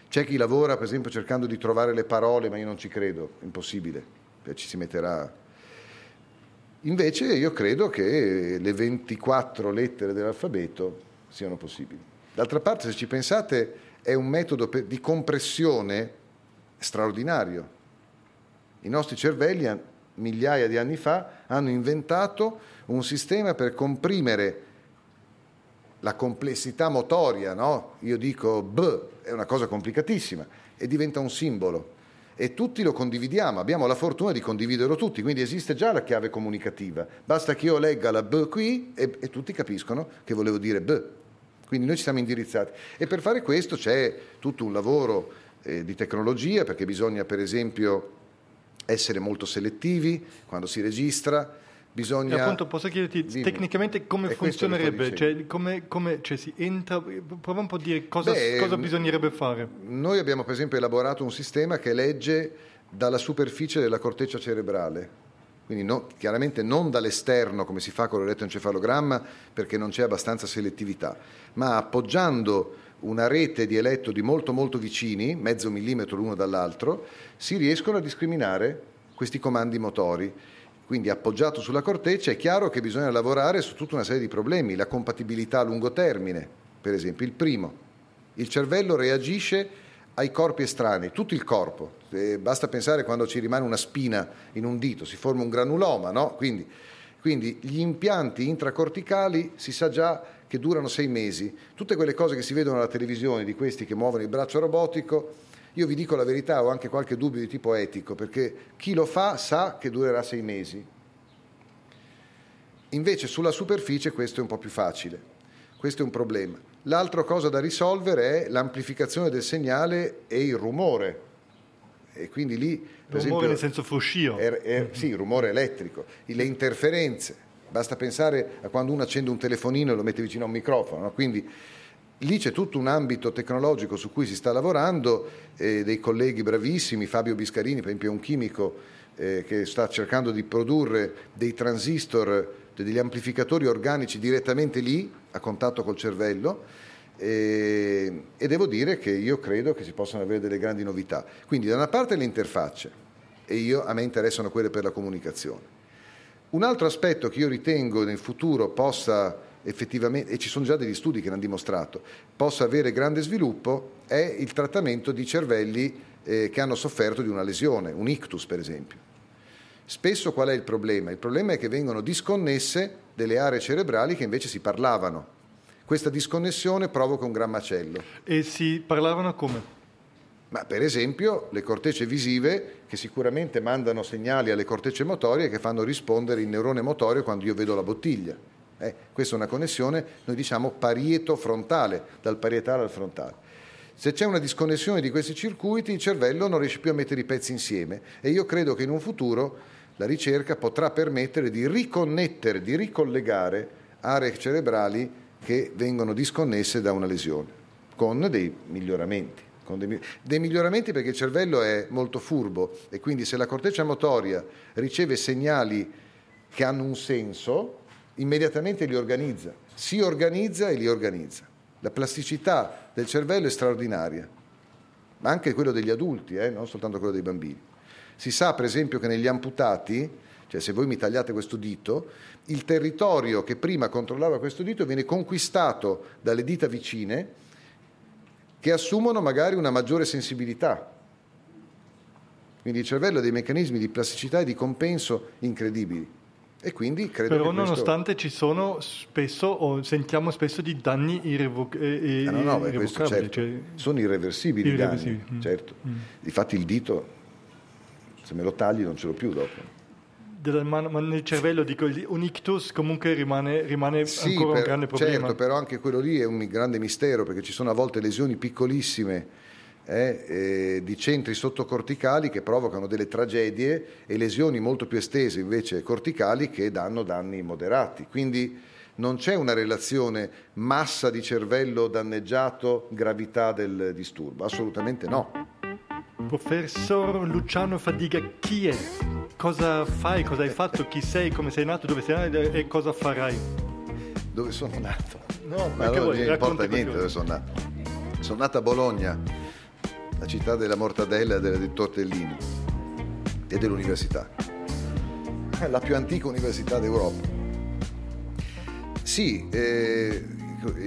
C'è chi lavora, per esempio, cercando di trovare le parole, ma io non ci credo, impossibile, ci si metterà. Invece io credo che le 24 lettere dell'alfabeto siano possibili. D'altra parte, se ci pensate, è un metodo di compressione straordinario i nostri cervelli, migliaia di anni fa, hanno inventato un sistema per comprimere la complessità motoria, no? Io dico B, è una cosa complicatissima, e diventa un simbolo. E tutti lo condividiamo, abbiamo la fortuna di condividerlo tutti, quindi esiste già la chiave comunicativa. Basta che io legga la B qui e, e tutti capiscono che volevo dire B. Quindi noi ci siamo indirizzati. E per fare questo c'è tutto un lavoro eh, di tecnologia, perché bisogna per esempio essere molto selettivi quando si registra. Bisogna... E appunto posso chiederti Dimmi. tecnicamente come funzionerebbe? Cioè, come, come cioè, si entra? Prova un po' a dire cosa, Beh, cosa bisognerebbe fare. Noi abbiamo per esempio elaborato un sistema che legge dalla superficie della corteccia cerebrale quindi no, chiaramente non dall'esterno come si fa con l'elettroencefalogramma perché non c'è abbastanza selettività, ma appoggiando una rete di elettrodi molto molto vicini, mezzo millimetro l'uno dall'altro, si riescono a discriminare questi comandi motori. Quindi appoggiato sulla corteccia è chiaro che bisogna lavorare su tutta una serie di problemi, la compatibilità a lungo termine, per esempio. Il primo, il cervello reagisce ai corpi estranei, tutto il corpo. Eh, basta pensare quando ci rimane una spina in un dito, si forma un granuloma, no? Quindi, quindi gli impianti intracorticali si sa già che durano sei mesi. Tutte quelle cose che si vedono alla televisione di questi che muovono il braccio robotico, io vi dico la verità, ho anche qualche dubbio di tipo etico, perché chi lo fa sa che durerà sei mesi. Invece sulla superficie questo è un po' più facile, questo è un problema. L'altra cosa da risolvere è l'amplificazione del segnale e il rumore. E quindi lì, per rumore esempio, nel senso fruscio. È, è, sì, il rumore elettrico, le interferenze. Basta pensare a quando uno accende un telefonino e lo mette vicino a un microfono. No? Quindi lì c'è tutto un ambito tecnologico su cui si sta lavorando, eh, dei colleghi bravissimi, Fabio Biscarini per esempio è un chimico eh, che sta cercando di produrre dei transistor, degli amplificatori organici direttamente lì, a contatto col cervello, eh, e devo dire che io credo che si possano avere delle grandi novità. Quindi da una parte le interfacce, e io, a me interessano quelle per la comunicazione. Un altro aspetto che io ritengo nel futuro possa effettivamente, e ci sono già degli studi che l'hanno dimostrato, possa avere grande sviluppo è il trattamento di cervelli eh, che hanno sofferto di una lesione, un ictus per esempio. Spesso qual è il problema? Il problema è che vengono disconnesse delle aree cerebrali che invece si parlavano. Questa disconnessione provoca un gran macello. E si parlavano come? Ma per esempio le cortecce visive che sicuramente mandano segnali alle cortecce motorie che fanno rispondere il neurone motorio quando io vedo la bottiglia. Eh, questa è una connessione, noi diciamo parieto frontale, dal parietale al frontale. Se c'è una disconnessione di questi circuiti, il cervello non riesce più a mettere i pezzi insieme e io credo che in un futuro la ricerca potrà permettere di riconnettere, di ricollegare aree cerebrali che vengono disconnesse da una lesione, con dei miglioramenti dei, dei, miglioramenti perché il cervello è molto furbo e quindi se la corteccia motoria riceve segnali che hanno un senso, immediatamente li organizza, si organizza e li organizza. La plasticità del cervello è straordinaria, ma anche quello degli adulti, eh, non soltanto quello dei bambini. Si sa per esempio che negli amputati, cioè se voi mi tagliate questo dito, il territorio che prima controllava questo dito viene conquistato dalle dita vicine che assumono magari una maggiore sensibilità. Quindi il cervello ha dei meccanismi di plasticità e di compenso incredibili. E quindi credo Però questo... nonostante ci sono spesso, o sentiamo spesso di danni irrevoc- eh, ah, no, no, irrevocabili. Questo, certo. cioè... Sono irreversibili, irreversibili. danni, mm. certo. Mm. Difatti il dito, se me lo tagli non ce l'ho più dopo. della mano, ma nel cervello dico un ictus comunque rimane, rimane sì, ancora per, un grande problema. Certo, però anche quello lì è un grande mistero perché ci sono a volte lesioni piccolissime eh, eh, di centri sottocorticali che provocano delle tragedie e lesioni molto più estese invece corticali che danno danni moderati. Quindi non c'è una relazione massa di cervello danneggiato, gravità del disturbo, assolutamente no. Professor Luciano Fadiga, chi è? Cosa fai? Cosa hai fatto? Chi sei? Come sei nato? Dove sei nato? E cosa farai? Dove sono nato? No, ma non mi importa niente dove sono nato. Sono nato a Bologna, la città della mortadella e dei tortellini e dell'università. La più antica università d'Europa. Sì, eh,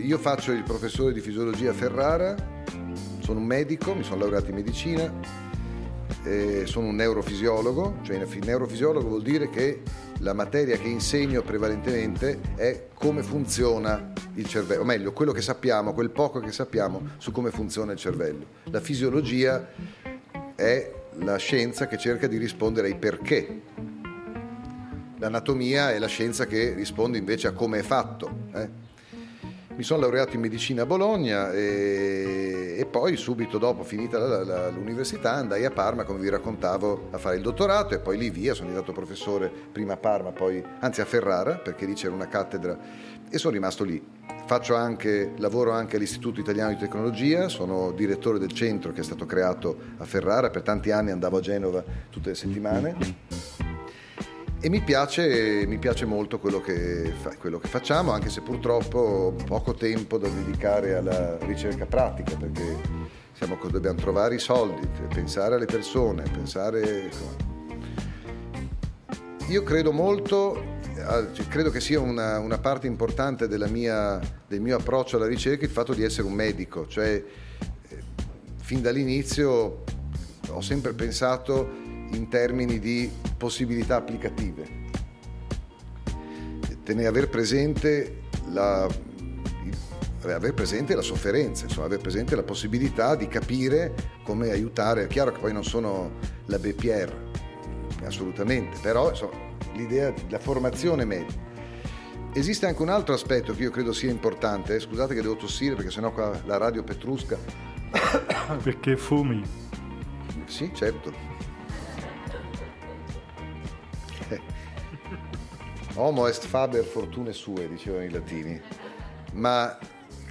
io faccio il professore di fisiologia a Ferrara, sono un medico, mi sono laureato in medicina, eh, sono un neurofisiologo, cioè neurofisiologo vuol dire che la materia che insegno prevalentemente è come funziona il cervello, o meglio, quello che sappiamo, quel poco che sappiamo su come funziona il cervello. La fisiologia è la scienza che cerca di rispondere ai perché. L'anatomia è la scienza che risponde invece a come è fatto. Eh? Mi sono laureato in medicina a Bologna e, e poi subito dopo, finita la, la, l'università, andai a Parma, come vi raccontavo, a fare il dottorato e poi lì via sono diventato professore prima a Parma, poi anzi a Ferrara, perché lì c'era una cattedra e sono rimasto lì. Faccio anche, lavoro anche all'Istituto Italiano di Tecnologia, sono direttore del centro che è stato creato a Ferrara, per tanti anni andavo a Genova tutte le settimane e mi piace, mi piace molto quello che, fa, quello che, facciamo, anche se purtroppo ho poco tempo da dedicare alla ricerca pratica, perché siamo, dobbiamo trovare i soldi, pensare alle persone, pensare... Io credo molto, credo che sia una, una parte importante mia, del mio approccio alla ricerca il fatto di essere un medico, cioè eh, fin dall'inizio ho sempre pensato in termini di possibilità applicative. Tenere, aver presente la, aver presente la sofferenza, insomma, aver presente la possibilità di capire come aiutare. È chiaro che poi non sono la BPR, assolutamente, però insomma, l'idea della formazione media. Esiste anche un altro aspetto che io credo sia importante, eh? scusate che devo tossire perché sennò qua la radio petrusca. [COUGHS] Perché fumi? Sì, certo. Homo est faber fortune sue, dicevano i latini. Ma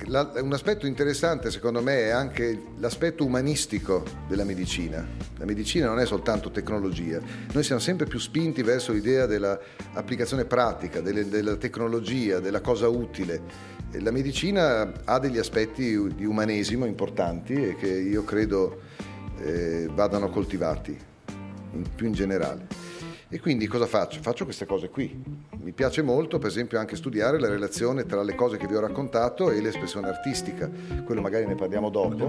la, un aspetto interessante secondo me è anche l'aspetto umanistico della medicina. La medicina non è soltanto tecnologia, noi siamo sempre più spinti verso l'idea dell'applicazione pratica, delle, della tecnologia, della cosa utile. La medicina ha degli aspetti di umanesimo importanti e che io credo eh, vadano coltivati, in, più in generale. E quindi cosa faccio? Faccio queste cose qui. Mi piace molto, per esempio, anche studiare la relazione tra le cose che vi ho raccontato e l'espressione artistica. Quello magari ne parliamo dopo,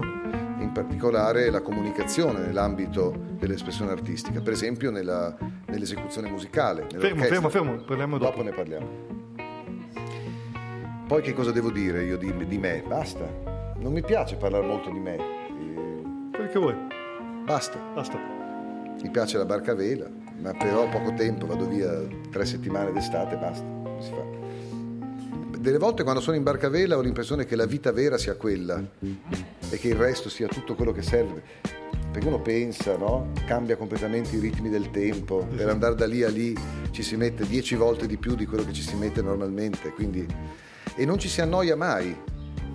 in particolare la comunicazione nell'ambito dell'espressione artistica, per esempio nella, nell'esecuzione musicale. Fermo, fermo, fermo, parliamo dopo. Dopo ne parliamo. Poi che cosa devo dire io di, di me? Basta. Non mi piace parlare molto di me. Quel che vuoi. Basta. Basta. Mi piace la barca a vela ma però poco tempo, vado via tre settimane d'estate, basta, si fa. Delle volte quando sono in barcavela ho l'impressione che la vita vera sia quella e che il resto sia tutto quello che serve. Perché uno pensa, no? Cambia completamente i ritmi del tempo, per andare da lì a lì ci si mette dieci volte di più di quello che ci si mette normalmente, quindi... e non ci si annoia mai,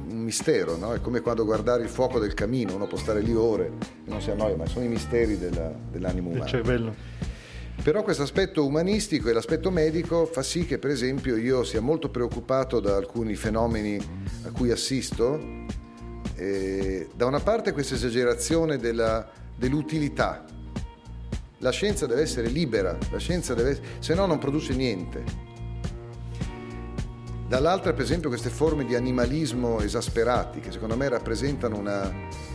un mistero, no? È come quando guardare il fuoco del camino, uno può stare lì ore e non si annoia, ma sono i misteri della, dell'animo umano. Il cervello. Però questo aspetto umanistico e l'aspetto medico fa sì che per esempio io sia molto preoccupato da alcuni fenomeni a cui assisto. E da una parte questa esagerazione della, dell'utilità. La scienza deve essere libera, deve, se no non produce niente. Dall'altra per esempio queste forme di animalismo esasperati che secondo me rappresentano una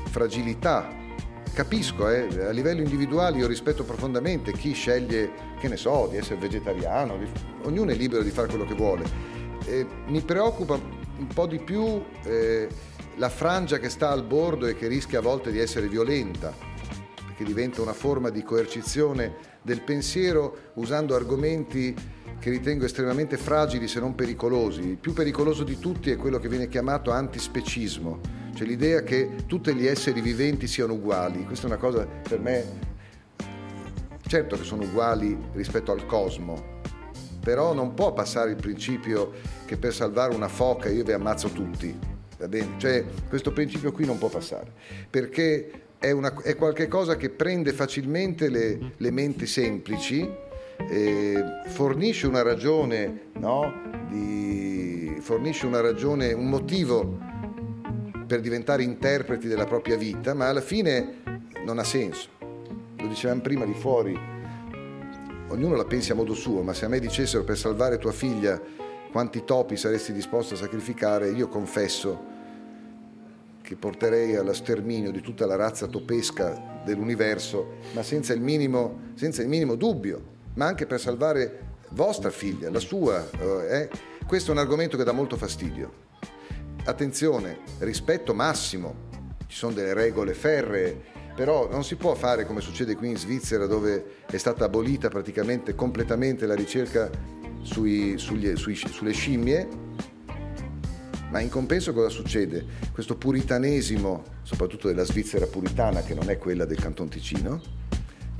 fragilità capisco, eh, a livello individuale io rispetto profondamente chi sceglie, che ne so, di essere vegetariano, di, ognuno è libero di fare quello che vuole. Eh, mi preoccupa un po' di più eh, la frangia che sta al bordo e che rischia a volte di essere violenta. che diventa una forma di coercizione del pensiero usando argomenti che ritengo estremamente fragili se non pericolosi. Il più pericoloso di tutti è quello che viene chiamato antispecismo, cioè l'idea che tutti gli esseri viventi siano uguali. Questa è una cosa per me, certo che sono uguali rispetto al cosmo, però non può passare il principio che per salvare una foca io vi ammazzo tutti. Va bene? Cioè, questo principio qui non può passare, perché è, una, è qualcosa che prende facilmente le, le menti semplici, eh, fornisce una ragione, no? Di, fornisce una ragione, un motivo per diventare interpreti della propria vita, ma alla fine non ha senso. Lo dicevamo prima di fuori, ognuno la pensi a modo suo, ma se a me dicessero per salvare tua figlia quanti topi saresti disposto a sacrificare, io confesso che porterei allo sterminio di tutta la razza topesca dell'universo, ma senza il minimo, senza il minimo dubbio ma anche per salvare vostra figlia, la sua. Eh? Questo è un argomento che dà molto fastidio. Attenzione, rispetto massimo, ci sono delle regole ferree, però non si può fare come succede qui in Svizzera dove è stata abolita praticamente completamente la ricerca sui, sugli, sui, sulle scimmie, ma in compenso cosa succede? Questo puritanesimo, soprattutto della Svizzera puritana che non è quella del Canton Ticino,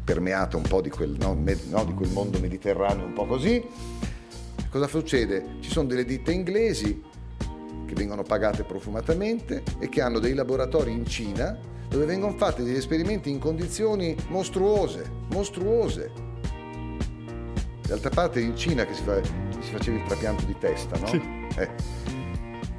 permeata un po' di quel, no, med, no, di quel mondo mediterraneo, un po' così. Cosa succede? Ci sono delle ditte inglesi che vengono pagate profumatamente e che hanno dei laboratori in Cina dove vengono fatti degli esperimenti in condizioni mostruose, mostruose. D'altra parte in Cina che si, fa, si faceva il trapianto di testa, no? Sì. Eh.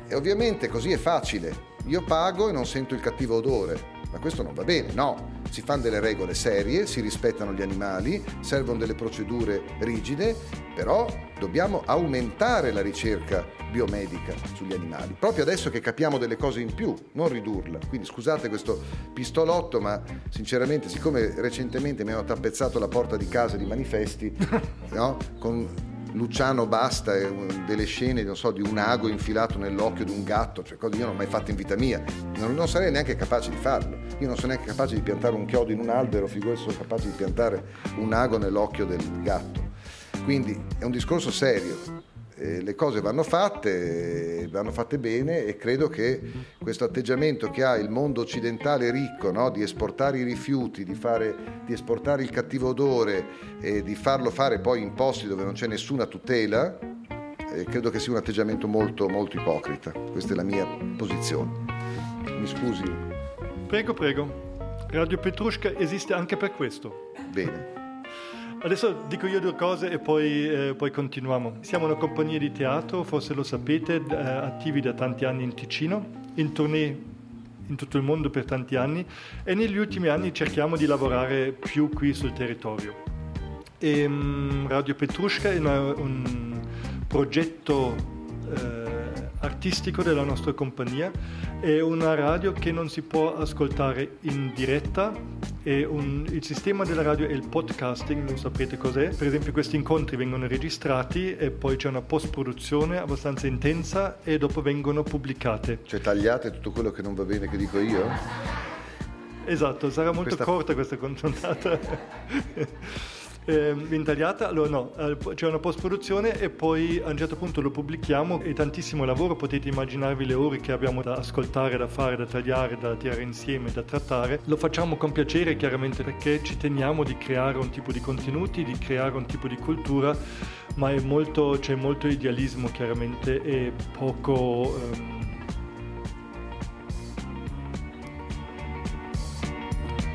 E ovviamente così è facile. Io pago e non sento il cattivo odore. Ma questo non va bene, no si fanno delle regole serie, si rispettano gli animali, servono delle procedure rigide, però dobbiamo aumentare la ricerca biomedica sugli animali, proprio adesso che capiamo delle cose in più, non ridurla. Quindi scusate questo pistolotto, ma sinceramente siccome recentemente mi hanno tappezzato la porta di casa di manifesti, [LAUGHS] no? con Luciano Basta delle scene, so, di un ago infilato nell'occhio di un gatto, cioè cose che io non ho mai fatto in vita mia. Non, non, sarei neanche capace di farlo. Io non sono neanche capace di piantare un chiodo in un albero, figurati sono capace di piantare un ago nell'occhio del gatto. Quindi è un discorso serio eh, le cose vanno fatte, vanno fatte bene e credo che questo atteggiamento che ha il mondo occidentale ricco no? di esportare i rifiuti, di, fare, di, esportare il cattivo odore e di farlo fare poi in posti dove non c'è nessuna tutela, eh, credo che sia un atteggiamento molto, molto ipocrita. Questa è la mia posizione. Mi scusi. Prego, prego. Radio Petrushka esiste anche per questo. Bene. Adesso dico io due cose e poi, eh, poi, continuiamo. Siamo una compagnia di teatro, forse lo sapete, eh, attivi da tanti anni in Ticino, in tournée in tutto il mondo per tanti anni e negli ultimi anni cerchiamo di lavorare più qui sul territorio. E, um, Radio Petrushka è una, un progetto eh, artistico della nostra compagnia è una radio che non si può ascoltare in diretta un, il sistema della radio è il podcasting, non saprete cos'è. Per esempio questi incontri vengono registrati e poi c'è una post-produzione abbastanza intensa e dopo vengono pubblicate. Cioè tagliate tutto quello che non va bene che dico io? Esatto, sarà molto questa... corta questa controllata [LAUGHS] [LAUGHS] eh, intagliata, allora no, c'è una post-produzione e poi a un certo punto lo pubblichiamo, è tantissimo lavoro, potete immaginarvi le ore che abbiamo da ascoltare, da fare, da tagliare, da tirare insieme, da trattare. Lo facciamo con piacere chiaramente perché ci teniamo di creare un tipo di contenuti, di creare un tipo di cultura, ma molto, c'è molto idealismo chiaramente e poco... Um,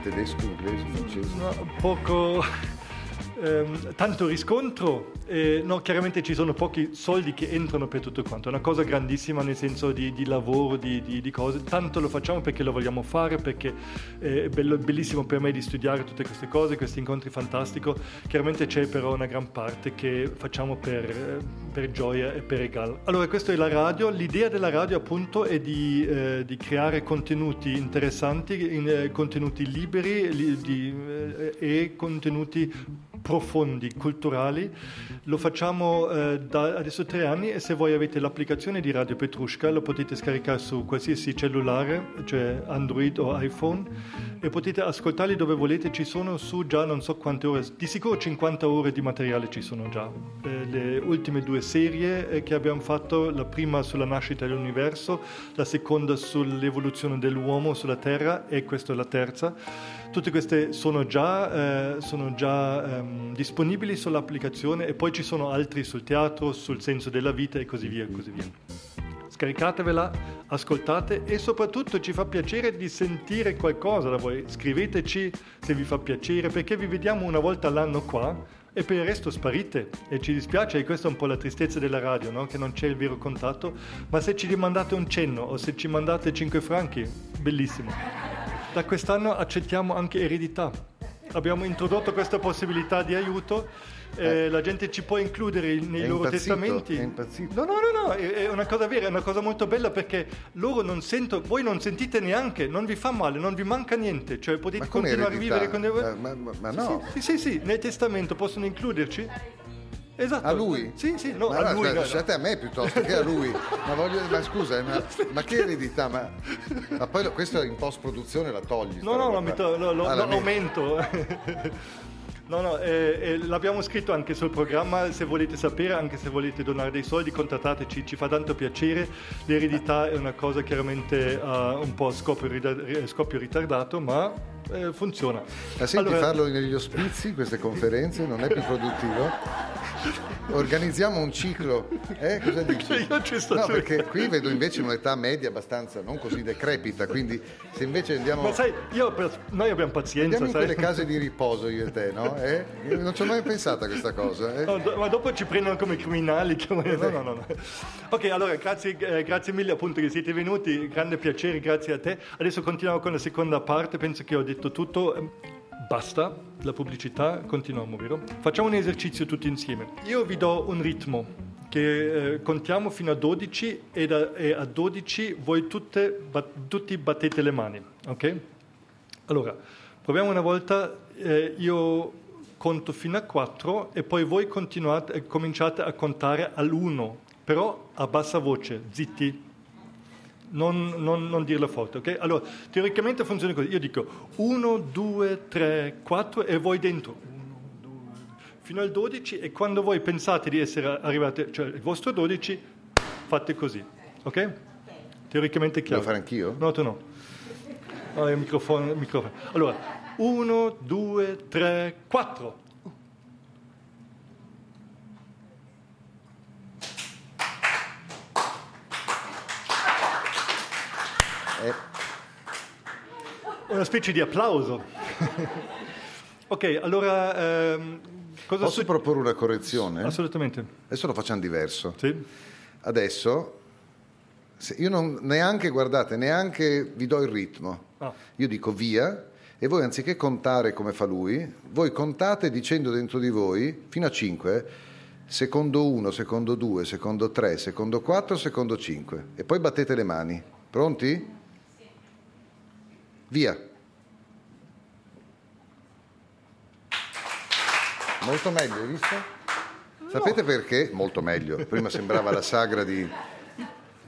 tedesco, inglese, francese? No, poco ehm, tanto riscontro, eh, no, chiaramente ci sono pochi soldi che entrano per tutto quanto, è una cosa grandissima nel senso di, di lavoro, di, di, di, cose, tanto lo facciamo perché lo vogliamo fare, perché è bello, bellissimo per me di studiare tutte queste cose, questi incontri fantastico, chiaramente c'è però una gran parte che facciamo per, per gioia e per regalo. Allora questa è la radio, l'idea della radio appunto è di, eh, creare contenuti interessanti, in, eh, contenuti liberi li, eh, e contenuti profondi, culturali. Lo facciamo eh, da adesso tre anni e se voi avete l'applicazione di Radio Petrushka lo potete scaricare su qualsiasi cellulare, cioè Android o iPhone e potete ascoltarli dove volete, ci sono su già non so quante ore, di sicuro 50 ore di materiale ci sono già. Eh, le ultime due serie eh, che abbiamo fatto, la prima sulla nascita dell'universo, la seconda sull'evoluzione dell'uomo sulla Terra e questa è la terza. Tutte queste sono già, eh, sono già ehm, disponibili sull'applicazione e poi ci sono altri sul teatro, sul senso della vita e così via. Così via scaricatevela, ascoltate e soprattutto ci fa piacere di sentire qualcosa da voi. Scriveteci se vi fa piacere perché vi vediamo una volta all'anno qua e per il resto sparite e ci dispiace e questa è un po' la tristezza della radio, no? che non c'è il vero contatto, ma se ci mandate un cenno o se ci mandate 5 franchi, bellissimo. Da quest'anno accettiamo anche eredità. Abbiamo introdotto questa possibilità di aiuto eh, la gente ci può includere nei è loro testamenti. È impazzito. No, no, no, no, è, è una cosa vera, è una cosa molto bella perché loro non sentono, voi non sentite neanche, non vi fa male, non vi manca niente, cioè potete continuare a eredità? vivere con le... Ma, ma- ma no. Sì, sì, sì, nel testamento possono includerci. Esatto. A lui? Sì, sì, no, ma a no, lui. no, no. lasciate a me piuttosto che a lui. Ma, voglio, ma scusa, eh, ma, ma che eredità? Ma, ma poi lo- questo in post produzione la togli. No, no, metto- lo- lo- Ah, lo aumento. [LAUGHS] No, no, eh, eh, l'abbiamo scritto anche sul programma, se volete sapere, anche se volete donare dei soldi, contattateci, ci fa tanto piacere. L'eredità è una cosa chiaramente uh, un po' a scoppio ritardato, ma eh, funziona. Ma senti, Allora- farlo negli ospizi, queste conferenze, non è più produttivo? Organizziamo un ciclo, eh? Cosa dici? Io ci sto No, perché qui vedo invece un'età media abbastanza non così decrepita, quindi se invece andiamo, Ma sai, per- noi abbiamo pazienza, andiamo in sai? quelle case di riposo io e te, no? [LAUGHS] Eh? Non ci ho mai pensato a questa cosa. eh? No, do- ma dopo ci prendono come criminali. No, no, no, no. Ok, allora grazie, eh, grazie mille appunto che siete venuti, grande piacere, grazie a te. Adesso continuiamo con la seconda parte, penso che ho detto tutto. Ehm, Basta la pubblicità, continuiamo, vero? Facciamo un esercizio tutti insieme. Io vi do un ritmo che eh, contiamo fino a 12 e, da- e a 12 voi tutte, bat- tutti battete le mani, ok? Allora, proviamo una volta, eh, io conto fino a 4 e poi voi continuate, cominciate a contare all'1, però a bassa voce, zitti, non, non, non dirla forte, ok? Allora, teoricamente funziona così, io dico 1, 2, 3, 4 e voi dentro 1, 2, fino al 12 e quando voi pensate di essere arrivati, cioè il vostro 12, fate così, ok? Teoricamente è chiaro. Devo fare anch'io? No, tu no. No, il microfono, il microfono. Allora, 1, 2, 3, 4. Eh, Una specie di applauso. [LAUGHS] ok, allora, ehm, cosa posso succede? proporre una correzione? Assolutamente. Adesso lo facciamo diverso. Sì. Adesso, io non neanche, guardate, neanche vi do il ritmo. Ah. Io dico via e voi anziché contare come fa lui, voi contate dicendo dentro di voi fino a 5, secondo 1, secondo 2, secondo 3, secondo 4, secondo 5 e poi battete le mani. Pronti? Via. Molto meglio, hai visto? Sapete perché? Molto meglio. Prima sembrava la sagra di...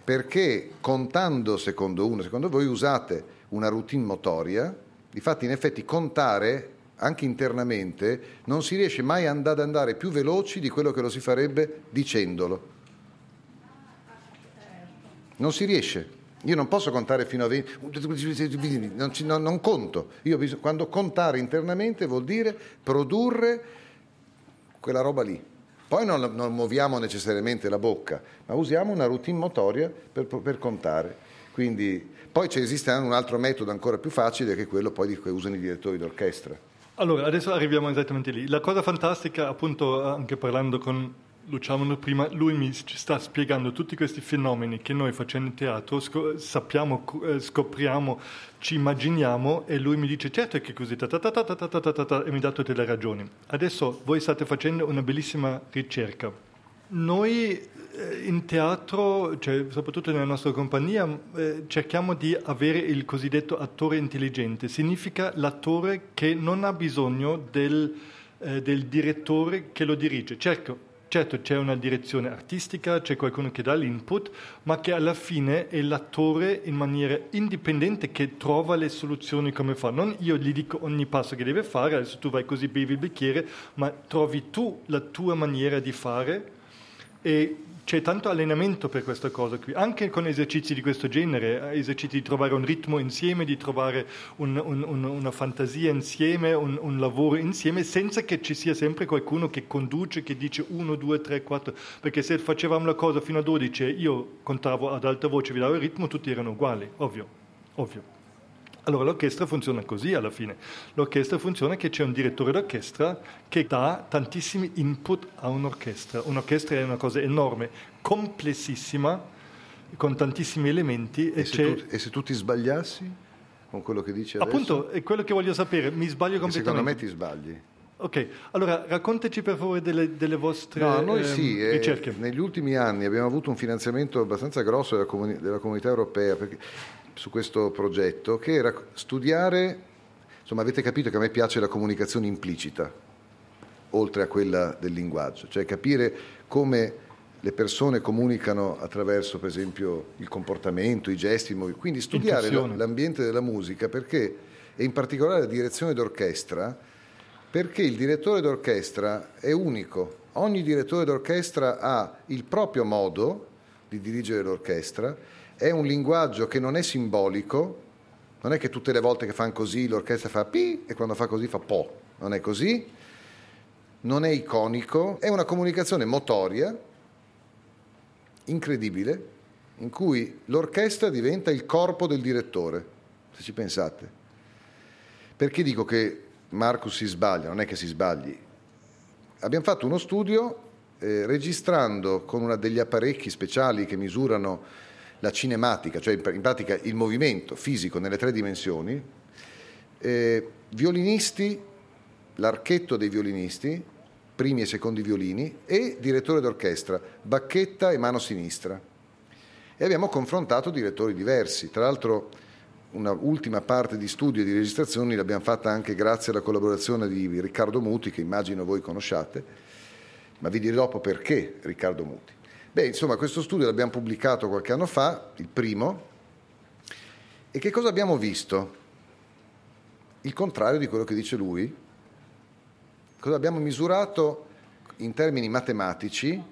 Perché contando secondo uno, secondo voi usate una routine motoria, difatti in effetti contare anche internamente non si riesce mai ad ad andare più veloci di quello che lo si farebbe dicendolo. Non si riesce. Io non posso contare fino a 20, non, ci- non- non conto. Io bis- quando contare internamente vuol dire produrre quella roba lì. Poi non, non muoviamo necessariamente la bocca, ma usiamo una routine motoria per, per contare. Quindi, poi esiste anche un altro metodo ancora più facile che è quello poi di cui usano i direttori d'orchestra. Allora, adesso arriviamo esattamente lì. La cosa fantastica, appunto, anche parlando con Luciano prima, lui mi ci sta spiegando tutti questi fenomeni che noi facendo teatro sco- sappiamo, eh, scopriamo, ci immaginiamo e lui mi dice certo che è così, ta ta ta ta ta ta ta ta e mi dà tutte le ragioni. Adesso voi state facendo una bellissima ricerca. Noi eh, in teatro, cioè, soprattutto nella nostra compagnia, eh, cerchiamo di avere il cosiddetto attore intelligente. Significa l'attore che non ha bisogno del, eh, del direttore che lo dirige. Certo, certo c'è una direzione artistica, c'è qualcuno che dà l'input, ma che alla fine è l'attore in maniera indipendente che trova le soluzioni come fa. Non io gli dico ogni passo che deve fare, adesso tu vai così bevi il bicchiere, ma trovi tu la tua maniera di fare e c'è tanto allenamento per questa cosa qui, anche con esercizi di questo genere, eh, esercizi di trovare un ritmo insieme, di trovare un, un, un, una fantasia insieme, un, lavoro insieme, senza che ci sia sempre qualcuno che conduce, che dice 1, 2, 3, 4, perché se facevamo la cosa fino a 12 io contavo ad alta voce, vi davo il ritmo, tutti erano uguali, ovvio, ovvio. Allora l'orchestra funziona così alla fine. L'orchestra funziona che c'è un direttore d'orchestra che dà tantissimi input a un'orchestra. Un'orchestra è una cosa enorme, complessissima, con tantissimi elementi. E, e, se, tu, e se, tu, ti sbagliassi con quello che dici adesso? Appunto, è quello che voglio sapere, mi sbaglio completamente. secondo me ti sbagli. Ok, allora raccontaci per favore delle, delle vostre no, noi ehm, sì, eh, ricerche. negli ultimi anni abbiamo avuto un finanziamento abbastanza grosso della, comuni- della comunità europea perché su questo progetto, che era studiare, insomma avete capito che a me piace la comunicazione implicita, oltre a quella del linguaggio, cioè capire come le persone comunicano attraverso, per esempio, il comportamento, i gesti, i movimenti. Quindi studiare Intuizione. l'ambiente della musica perché, e in particolare la direzione d'orchestra, perché il direttore d'orchestra è unico. Ogni direttore d'orchestra ha il proprio modo di dirigere l'orchestra è un linguaggio che non è simbolico, non è che tutte le volte che fanno così l'orchestra fa pi e quando fa così fa po, non è così, non è iconico, è una comunicazione motoria incredibile in cui l'orchestra diventa il corpo del direttore, se ci pensate. Perché dico che Marcus si sbaglia? Non è che si sbagli. Abbiamo fatto uno studio eh, registrando con una degli apparecchi speciali che misurano la cinematica, cioè in pratica il movimento fisico nelle tre dimensioni, eh, violinisti, l'archetto dei violinisti, primi e secondi violini, e direttore d'orchestra, bacchetta e mano sinistra. E abbiamo confrontato direttori diversi. Tra l'altro una ultima parte di studio e di registrazioni l'abbiamo fatta anche grazie alla collaborazione di Riccardo Muti, che immagino voi conosciate, ma vi dirò dopo perché Riccardo Muti. Beh, insomma, questo studio l'abbiamo pubblicato qualche anno fa, il primo, e che cosa abbiamo visto? Il contrario di quello che dice lui. Cosa abbiamo misurato in termini matematici?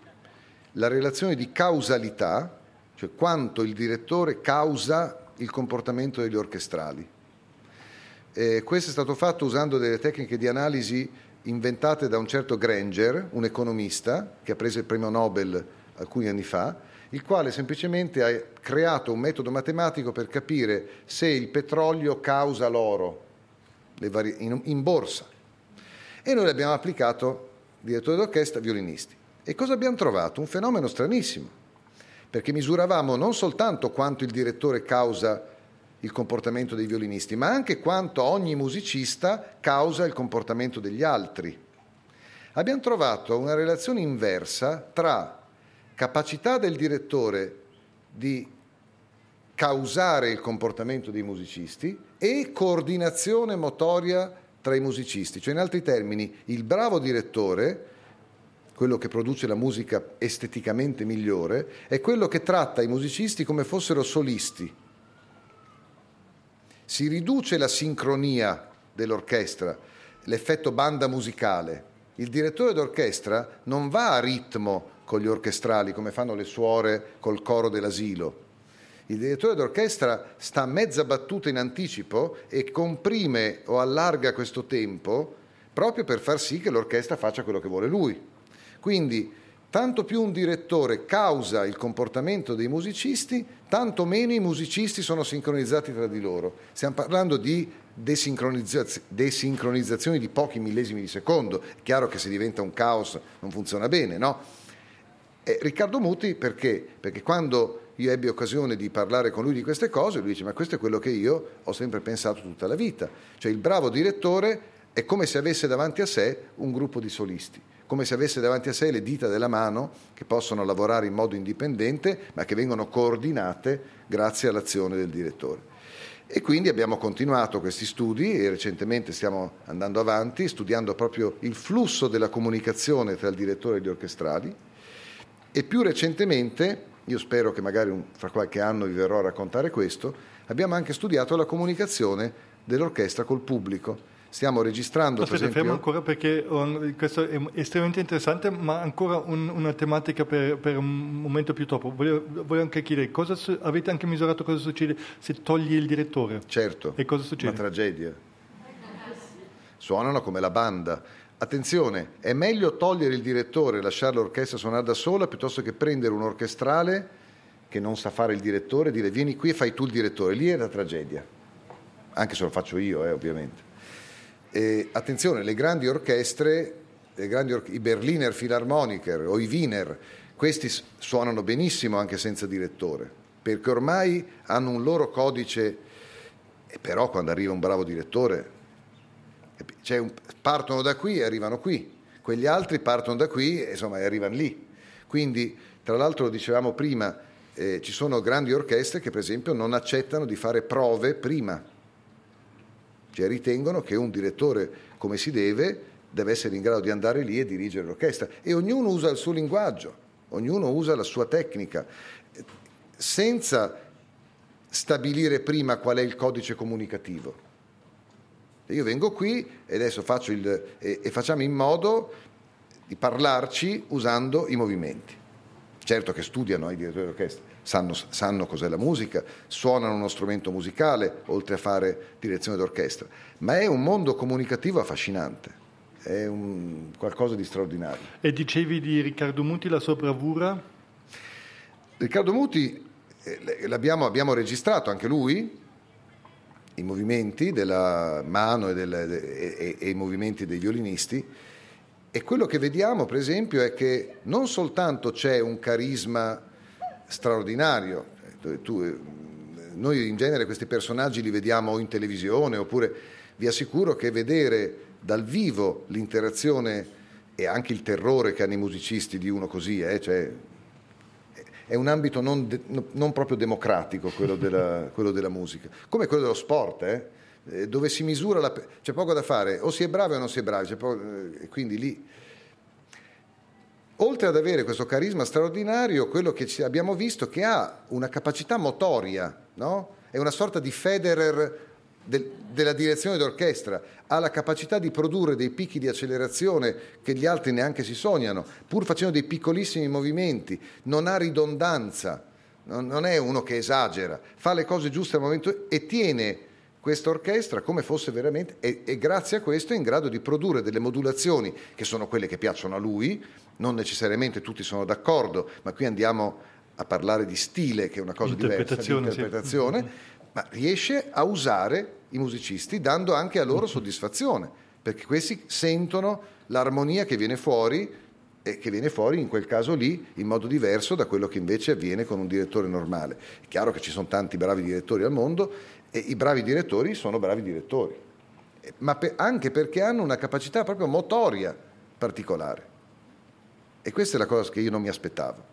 La relazione di causalità, cioè quanto il direttore causa il comportamento degli orchestrali. Eh, questo è stato fatto usando delle tecniche di analisi inventate da un certo Granger, un economista che ha preso il premio Nobel alcuni anni fa, il quale semplicemente ha creato un metodo matematico per capire se il petrolio causa l'oro in borsa. E noi l'abbiamo applicato, direttore d'orchestra, violinisti. E cosa abbiamo trovato? Un fenomeno stranissimo, perché misuravamo non soltanto quanto il direttore causa il comportamento dei violinisti, ma anche quanto ogni musicista causa il comportamento degli altri. Abbiamo trovato una relazione inversa tra capacità del direttore di causare il comportamento dei musicisti e coordinazione motoria tra i musicisti. Cioè, in altri termini, il bravo direttore, quello che produce la musica esteticamente migliore, è quello che tratta i musicisti come fossero solisti. Si riduce la sincronia dell'orchestra, l'effetto banda musicale. Il direttore d'orchestra non va a ritmo con gli orchestrali, come fanno le suore col coro dell'asilo. Il direttore d'orchestra sta mezza battuta in anticipo e comprime o allarga questo tempo proprio per far sì che l'orchestra faccia quello che vuole lui. Quindi, tanto più un direttore causa il comportamento dei musicisti, tanto meno i musicisti sono sincronizzati tra di loro. Stiamo parlando di desincronizzazioni desincronizzazioni di pochi millesimi di secondo. È chiaro che se diventa un caos non funziona bene, no? E Riccardo Muti perché? Perché quando io ebbi occasione di parlare con lui di queste cose, lui dice ma questo è quello che io ho sempre pensato tutta la vita. Cioè il bravo direttore è come se avesse davanti a sé un gruppo di solisti, come se avesse davanti a sé le dita della mano che possono lavorare in modo indipendente ma che vengono coordinate grazie all'azione del direttore. E quindi abbiamo continuato questi studi e recentemente stiamo andando avanti studiando proprio il flusso della comunicazione tra il direttore e gli orchestrali e più recentemente, io spero che magari un, fra qualche anno vi verrò a raccontare questo, abbiamo anche studiato la comunicazione dell'orchestra col pubblico stiamo registrando. Aspetta, esempio... fermo ancora perché um, questo è estremamente interessante, ma ancora un, una tematica per, per, un momento più dopo. Voglio, voglio anche chiedere, cosa su, avete anche misurato cosa succede se togli il direttore? Certo, e cosa succede? una tragedia. Suonano come la banda. Attenzione, è meglio togliere il direttore e lasciare l'orchestra suonare da sola piuttosto che prendere un orchestrale che non sa fare il direttore e dire vieni qui e fai tu il direttore. Lì è la tragedia, anche se lo faccio io, eh, ovviamente. E, attenzione, le grandi orchestre, le grandi or- i Berliner Philharmoniker o i Wiener, questi suonano benissimo anche senza direttore, perché ormai hanno un loro codice, e però quando arriva un bravo direttore, cioè partono da qui e arrivano qui, quegli altri partono da qui e, insomma, e arrivano lì. Quindi, tra l'altro, lo dicevamo prima, eh, ci sono grandi orchestre che per esempio non accettano di fare prove prima cioè ritengono che un direttore come si deve deve essere in grado di andare lì e dirigere l'orchestra e ognuno usa il suo linguaggio, ognuno usa la sua tecnica, senza stabilire prima qual è il codice comunicativo. Io vengo qui e adesso faccio il, e, e facciamo in modo di parlarci usando i movimenti. Certo che studiano i direttori d'orchestra, sanno, sanno cos'è la musica, suonano uno strumento musicale oltre a fare direzione d'orchestra, ma è un mondo comunicativo affascinante, è un, qualcosa di straordinario. E dicevi di Riccardo Muti, la sua bravura? Riccardo Muti eh, l'abbiamo abbiamo registrato anche lui, i movimenti della mano e, del, e, e, i movimenti dei violinisti. E quello che vediamo, per esempio, è che non soltanto c'è un carisma straordinario. Tu, noi in genere questi personaggi li vediamo in televisione oppure vi assicuro che vedere dal vivo l'interazione e anche il terrore che hanno i musicisti di uno così, eh, cioè, è un ambito non, de, non proprio democratico quello della, [LAUGHS] quello della, musica, come quello dello sport, eh, eh dove si misura, la, c'è poco da fare, o si è bravi o non si è bravi, poco, eh, quindi lì. Oltre ad avere questo carisma straordinario, quello che abbiamo visto che ha una capacità motoria, no? è una sorta di Federer del, della direzione d'orchestra, ha la capacità di produrre dei picchi di accelerazione che gli altri neanche si sognano, pur facendo dei piccolissimi movimenti, non ha ridondanza, non, non è uno che esagera, fa le cose giuste al momento e tiene questa orchestra come fosse veramente, e, e, grazie a questo è in grado di produrre delle modulazioni che sono quelle che piacciono a lui, non necessariamente tutti sono d'accordo, ma qui andiamo a parlare di stile, che è una cosa diversa, di interpretazione, sì. Ma riesce a usare i musicisti dando anche a loro soddisfazione, perché questi sentono l'armonia che viene fuori e che viene fuori in quel caso lì in modo diverso da quello che invece avviene con un direttore normale. È chiaro che ci sono tanti bravi direttori al mondo e i bravi direttori sono bravi direttori, ma anche perché hanno una capacità proprio motoria particolare. E questa è la cosa che io non mi aspettavo.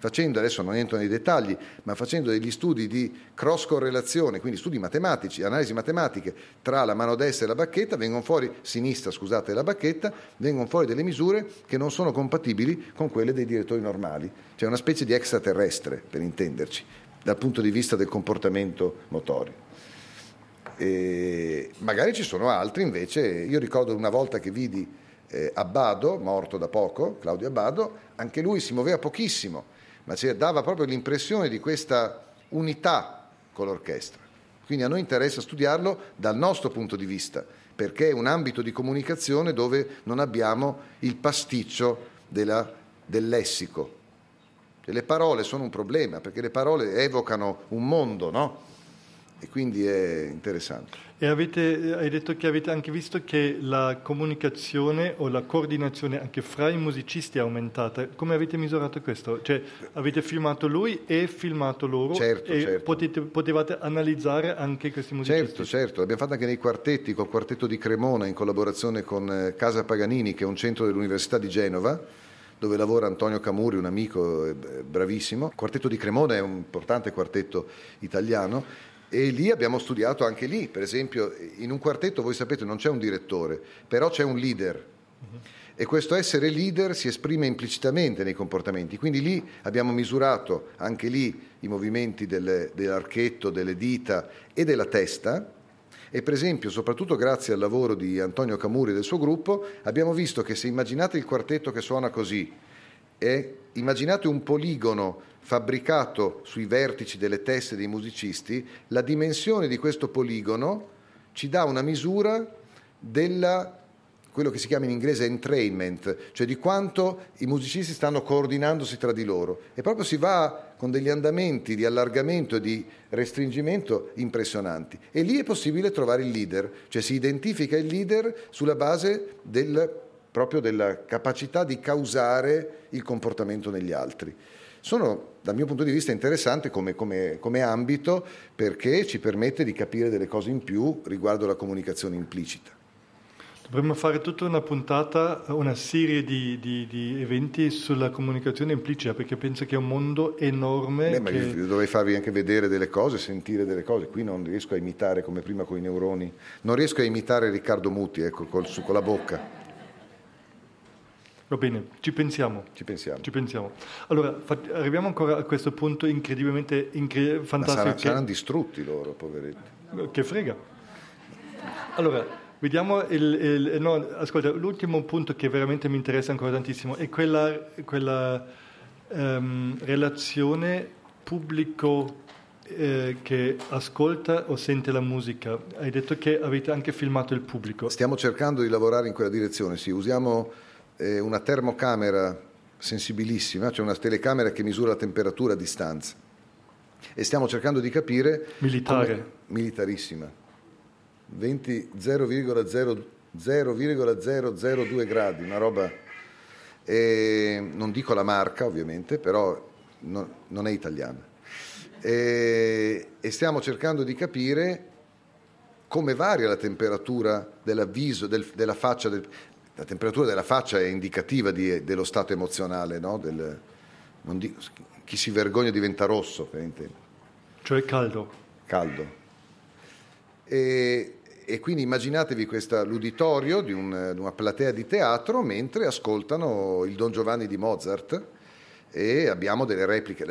Facendo, adesso non entro nei dettagli, ma facendo degli studi di cross correlazione, quindi studi matematici, analisi matematiche tra la mano destra e la bacchetta, vengono fuori, sinistra scusate, la bacchetta, vengono fuori delle misure che non sono compatibili con quelle dei direttori normali. Cioè una specie di extraterrestre, per intenderci, dal punto di vista del comportamento motorio. E magari ci sono altri invece, io ricordo una volta che vidi eh, Abbado, morto da poco, Claudio Abbado, anche lui si muoveva pochissimo, ma dava proprio l'impressione di questa unità con l'orchestra. Quindi a noi interessa studiarlo dal nostro punto di vista, perché è un ambito di comunicazione dove non abbiamo il pasticcio della, del lessico. le parole sono un problema, perché le parole evocano un mondo, no? e quindi è interessante. E avete, hai detto che avete anche visto che la comunicazione o la coordinazione anche fra i musicisti è aumentata. Come avete misurato questo? Cioè avete filmato lui e filmato loro certo, e certo. Potete, potevate analizzare anche questi musicisti? Certo, certo. L'abbiamo fatto anche nei quartetti, col quartetto di Cremona in collaborazione con eh, Casa Paganini, che è un centro dell'Università di Genova dove lavora Antonio Camuri, un amico bravissimo. Il quartetto di Cremona è un importante quartetto italiano E lì abbiamo studiato anche lì, per esempio, in un quartetto voi sapete non c'è un direttore, però c'è un leader. E questo essere leader si esprime implicitamente nei comportamenti. Quindi lì abbiamo misurato anche lì i movimenti delle, dell'archetto, delle dita e della testa. E per esempio, soprattutto grazie al lavoro di Antonio Camuri e del suo gruppo, abbiamo visto che se immaginate il quartetto che suona così, e immaginate un poligono fabbricato sui vertici delle teste dei musicisti, la dimensione di questo poligono ci dà una misura della quello che si chiama in inglese entrainment, cioè di quanto i musicisti stanno coordinandosi tra di loro. E proprio si va con degli andamenti di allargamento e di restringimento impressionanti. E lì è possibile trovare il leader, cioè si identifica il leader sulla base del, proprio della capacità di causare il comportamento negli altri sono dal mio punto di vista interessanti come, come, come, ambito perché ci permette di capire delle cose in più riguardo la comunicazione implicita. Dovremmo fare tutta una puntata, una serie di, di, di eventi sulla comunicazione implicita perché penso che è un mondo enorme. Beh, che... ma dovrei farvi anche vedere delle cose, sentire delle cose. Qui non riesco a imitare come prima con i neuroni, non riesco a imitare Riccardo Muti ecco, col, con la bocca. Va bene, ci pensiamo. Ci pensiamo. Ci pensiamo. Allora, fa- arriviamo ancora a questo punto incredibilmente incre- fantastico. Ma sarà, che... saranno distrutti loro, poveretti. Che frega. Allora, vediamo il, il, no, ascolta, l'ultimo punto che veramente mi interessa ancora tantissimo è quella, quella um, relazione pubblico eh, che ascolta o sente la musica. Hai detto che avete anche filmato il pubblico. Stiamo cercando di lavorare in quella direzione, sì, usiamo una termocamera sensibilissima, cioè una telecamera che misura la temperatura a distanza. E stiamo cercando di capire... Militare. Come, militarissima. 20, 0,002 gradi, una roba... E non dico la marca ovviamente, però no, non è italiana. E, e stiamo cercando di capire come varia la temperatura dell'avviso, del, della faccia, del, la temperatura della faccia è indicativa di, dello stato emozionale, no? Del, di, chi si vergogna diventa rosso, per intendere. Cioè caldo. Caldo. E, e quindi immaginatevi questo l'uditorio di, un, una platea di teatro mentre ascoltano il Don Giovanni di Mozart e abbiamo delle repliche,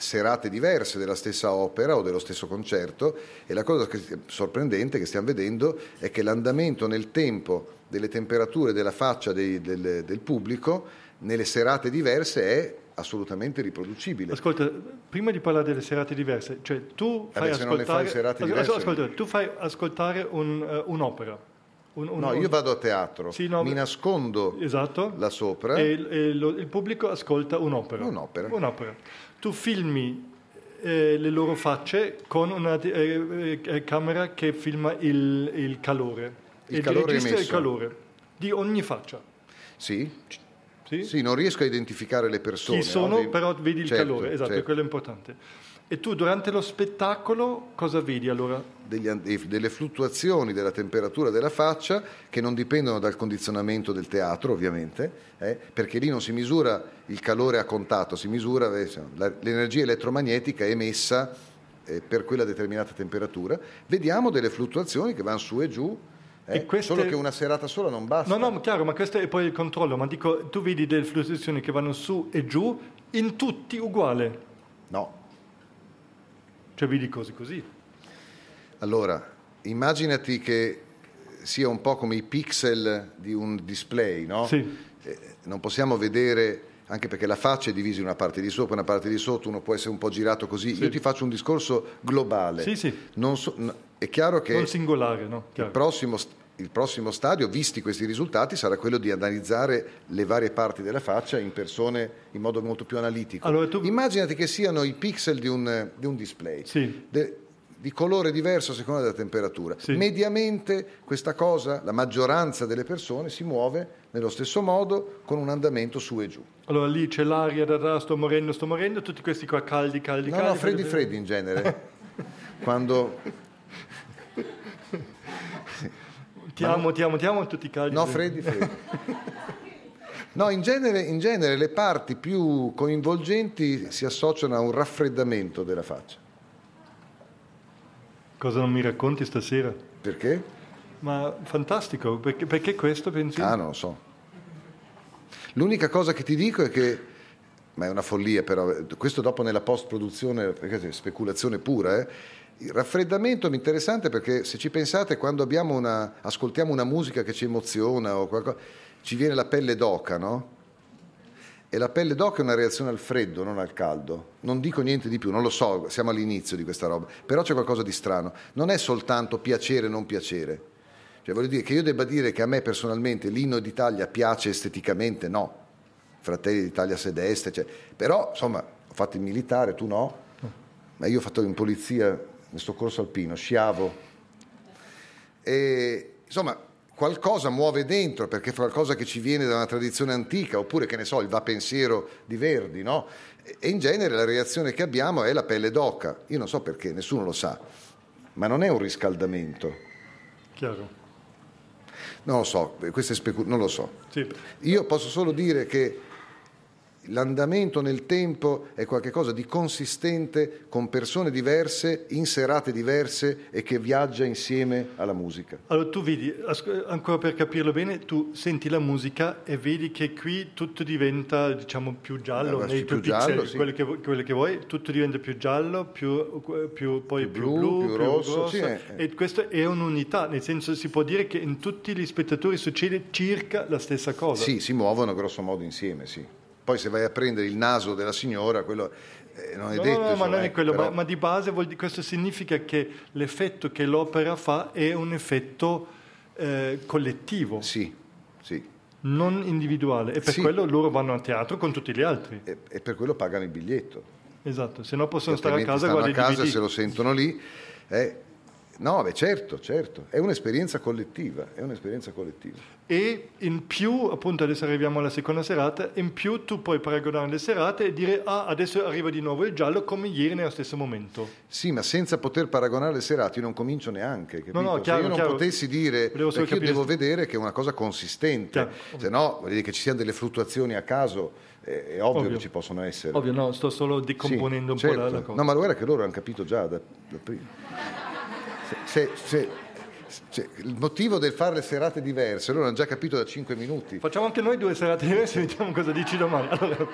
serate diverse della stessa opera o dello stesso concerto e la cosa sorprendente che stiamo vedendo è che l'andamento nel tempo delle temperature della faccia dei, del, del pubblico nelle serate diverse è assolutamente riproducibile. Ascolta, prima di parlare delle serate diverse, cioè tu fai ascoltare, fai diverse... ascolta, tu fai ascoltare un, uh, un'opera. Un, un, no, io vado a teatro, sì, no, mi nascondo esatto, là sopra e, e lo, il pubblico ascolta un'opera. Un'opera. un'opera. Tu filmi eh, le loro facce con una eh, eh, camera che filma il, il calore il calore registra il calore di ogni faccia. Sì. Sì? sì non riesco a identificare le persone. Chi sono, no? però vedi il certo, calore, esatto, certo. quello è importante. E tu durante lo spettacolo cosa vedi allora? Degli, delle fluttuazioni della temperatura della faccia che non dipendono dal condizionamento del teatro, ovviamente, eh, perché lì non si misura il calore a contatto, si misura l'energia elettromagnetica emessa eh, per quella determinata temperatura. Vediamo delle fluttuazioni che vanno su e giù eh? Queste... Solo che una serata sola non basta. No, no, chiaro, ma questo è poi il controllo. Ma dico, tu vedi delle fluttuazioni che vanno su e giù, in tutti uguale. No. Cioè vedi cose così. Allora, immaginati che sia un po' come i pixel di un display, no? Sì. Eh, non possiamo vedere anche perché la faccia è divisa in una parte di sopra e una parte di sotto, uno può essere un po' girato così. Sì. Io ti faccio un discorso globale. Sì, sì. So, è chiaro che non singolare, no? il prossimo il prossimo stadio, visti questi risultati, sarà quello di analizzare le varie parti della faccia in persone in modo molto più analitico. Allora, tu... Immaginati che siano i pixel di un, di un display. Sì. De, di colore diverso a seconda della temperatura. Sì. Mediamente questa cosa, la maggioranza delle persone si muove nello stesso modo con un andamento su e giù. Allora lì c'è l'aria da, da sto morendo, sto morendo, tutti questi qua caldi, caldi, no, caldi. No, freddi, freddi in genere. [LAUGHS] Quando Ti amo, ti amo, ti amo tutti i caldi. No, freddi, freddi. [LAUGHS] No, in genere, in genere le parti più coinvolgenti si associano a un raffreddamento della faccia. Cosa non mi racconti stasera? Perché? Ma fantastico, perché, perché questo pensi? Ah, non lo so. L'unica cosa che ti dico è che, ma è una follia però, questo dopo nella post-produzione, perché è speculazione pura, eh? Il raffreddamento è interessante perché se ci pensate quando una, ascoltiamo una musica che ci emoziona o qualcosa, ci viene la pelle d'oca, no? E la pelle d'oca è una reazione al freddo, non al caldo. Non dico niente di più, non lo so, siamo all'inizio di questa roba, però c'è qualcosa di strano. Non è soltanto piacere o non piacere. Cioè, voglio dire che io debba dire che a me personalmente l'inno d'Italia piace esteticamente, no. Fratelli d'Italia sedeste, cioè. però insomma ho fatto il militare, tu no, ma io ho fatto in polizia nel soccorso alpino, sciavo. E insomma qualcosa muove dentro perché è qualcosa che ci viene da una tradizione antica, oppure che ne so, il va pensiero di Verdi, no? E in genere la reazione che abbiamo è la pelle d'oca. Io non so perché, nessuno lo sa, ma non è un riscaldamento. Chiaro. Non lo so, questo è specul- non lo so. Sì. Io posso solo dire che l'andamento nel tempo è qualcosa di consistente con persone diverse, in serate diverse e che viaggia insieme alla musica. Allora tu vedi, ancora per capirlo bene, tu senti la musica e vedi che qui tutto diventa diciamo più giallo, Eh, nei più tuoi giallo, pixel, sì. quello, che, quello che vuoi, tutto diventa più giallo, più, più- poi Più più, blu, più rosso, sì, eh. e questa è un'unità, nel senso si può dire che in tutti gli spettatori succede circa la stessa cosa. Sì, si muovono grosso modo insieme, sì. Poi se vai a prendere il naso della signora, quello eh, non è No, detto. no, no, ma non è eh, quello, però- ma, ma di base vuol questo significa che l'effetto che l'opera fa è un effetto eh, collettivo, Sì, sì. non individuale, e per Sì. quello loro vanno a teatro con tutti gli altri. E, e per quello pagano il biglietto. Esatto, se no possono stare a casa stanno a casa se lo sentono lì. eh. No, beh, certo, certo. È un'esperienza collettiva, è un'esperienza collettiva. E in più, appunto adesso arriviamo alla seconda serata, in più tu puoi paragonare le serate e dire ah adesso arriva di nuovo il giallo come ieri nello stesso momento. Sì, ma senza poter paragonare le serate io non comincio neanche, capito? no, Se chiaro, io non chiaro. potessi dire, perché io devo se- vedere che è una cosa consistente, Chiaro. se no, vuol dire che ci siano delle fluttuazioni a caso, eh, è ovvio, Ovvio. che ci possono essere. Ovvio, no, sto solo Sì, decomponendo un certo. po' la, la cosa. No, ma guarda che loro hanno capito già da, da prima. Se- se- se- il motivo del fare le serate diverse, loro hanno già capito da 5 minuti. Facciamo anche noi due serate diverse e [LAUGHS] vediamo cosa dici domani. Allora,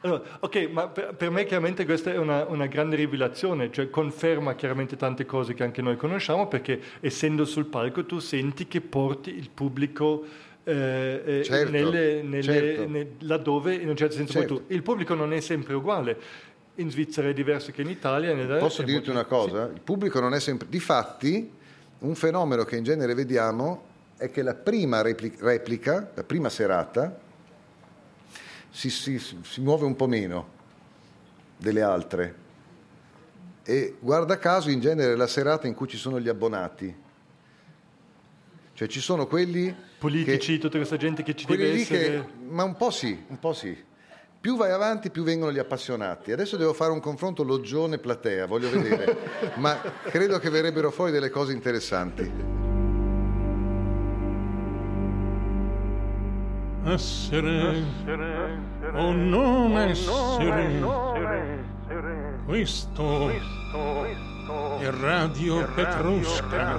allora, ok, ma per, per me chiaramente questa è una, una grande rivelazione, cioè conferma chiaramente tante cose che anche noi conosciamo perché essendo sul palco tu senti che porti il pubblico eh, eh, Certo, nelle- nelle- certo. ne- laddove in un certo senso Certo. tu. Il pubblico non è sempre uguale, in Svizzera è diverso che in Italia. nel- Posso dirti molto- una cosa? Il pubblico non è sempre... Difatti, un fenomeno che in genere vediamo è che la prima repli- replica, la prima serata, si, si- si muove un po' meno delle altre. E guarda caso, in genere è la serata in cui ci sono gli abbonati. Cioè ci sono quelli... Politici, che- tutta questa gente che ci deve essere. che, ma un po' sì, un po' sì. Più vai avanti, più vengono gli appassionati. Adesso devo fare un confronto Loggione-Platea, voglio vedere, [LAUGHS] ma credo che verrebbero fuori delle cose interessanti. essere o non essere. Questo è Radio Petrusca.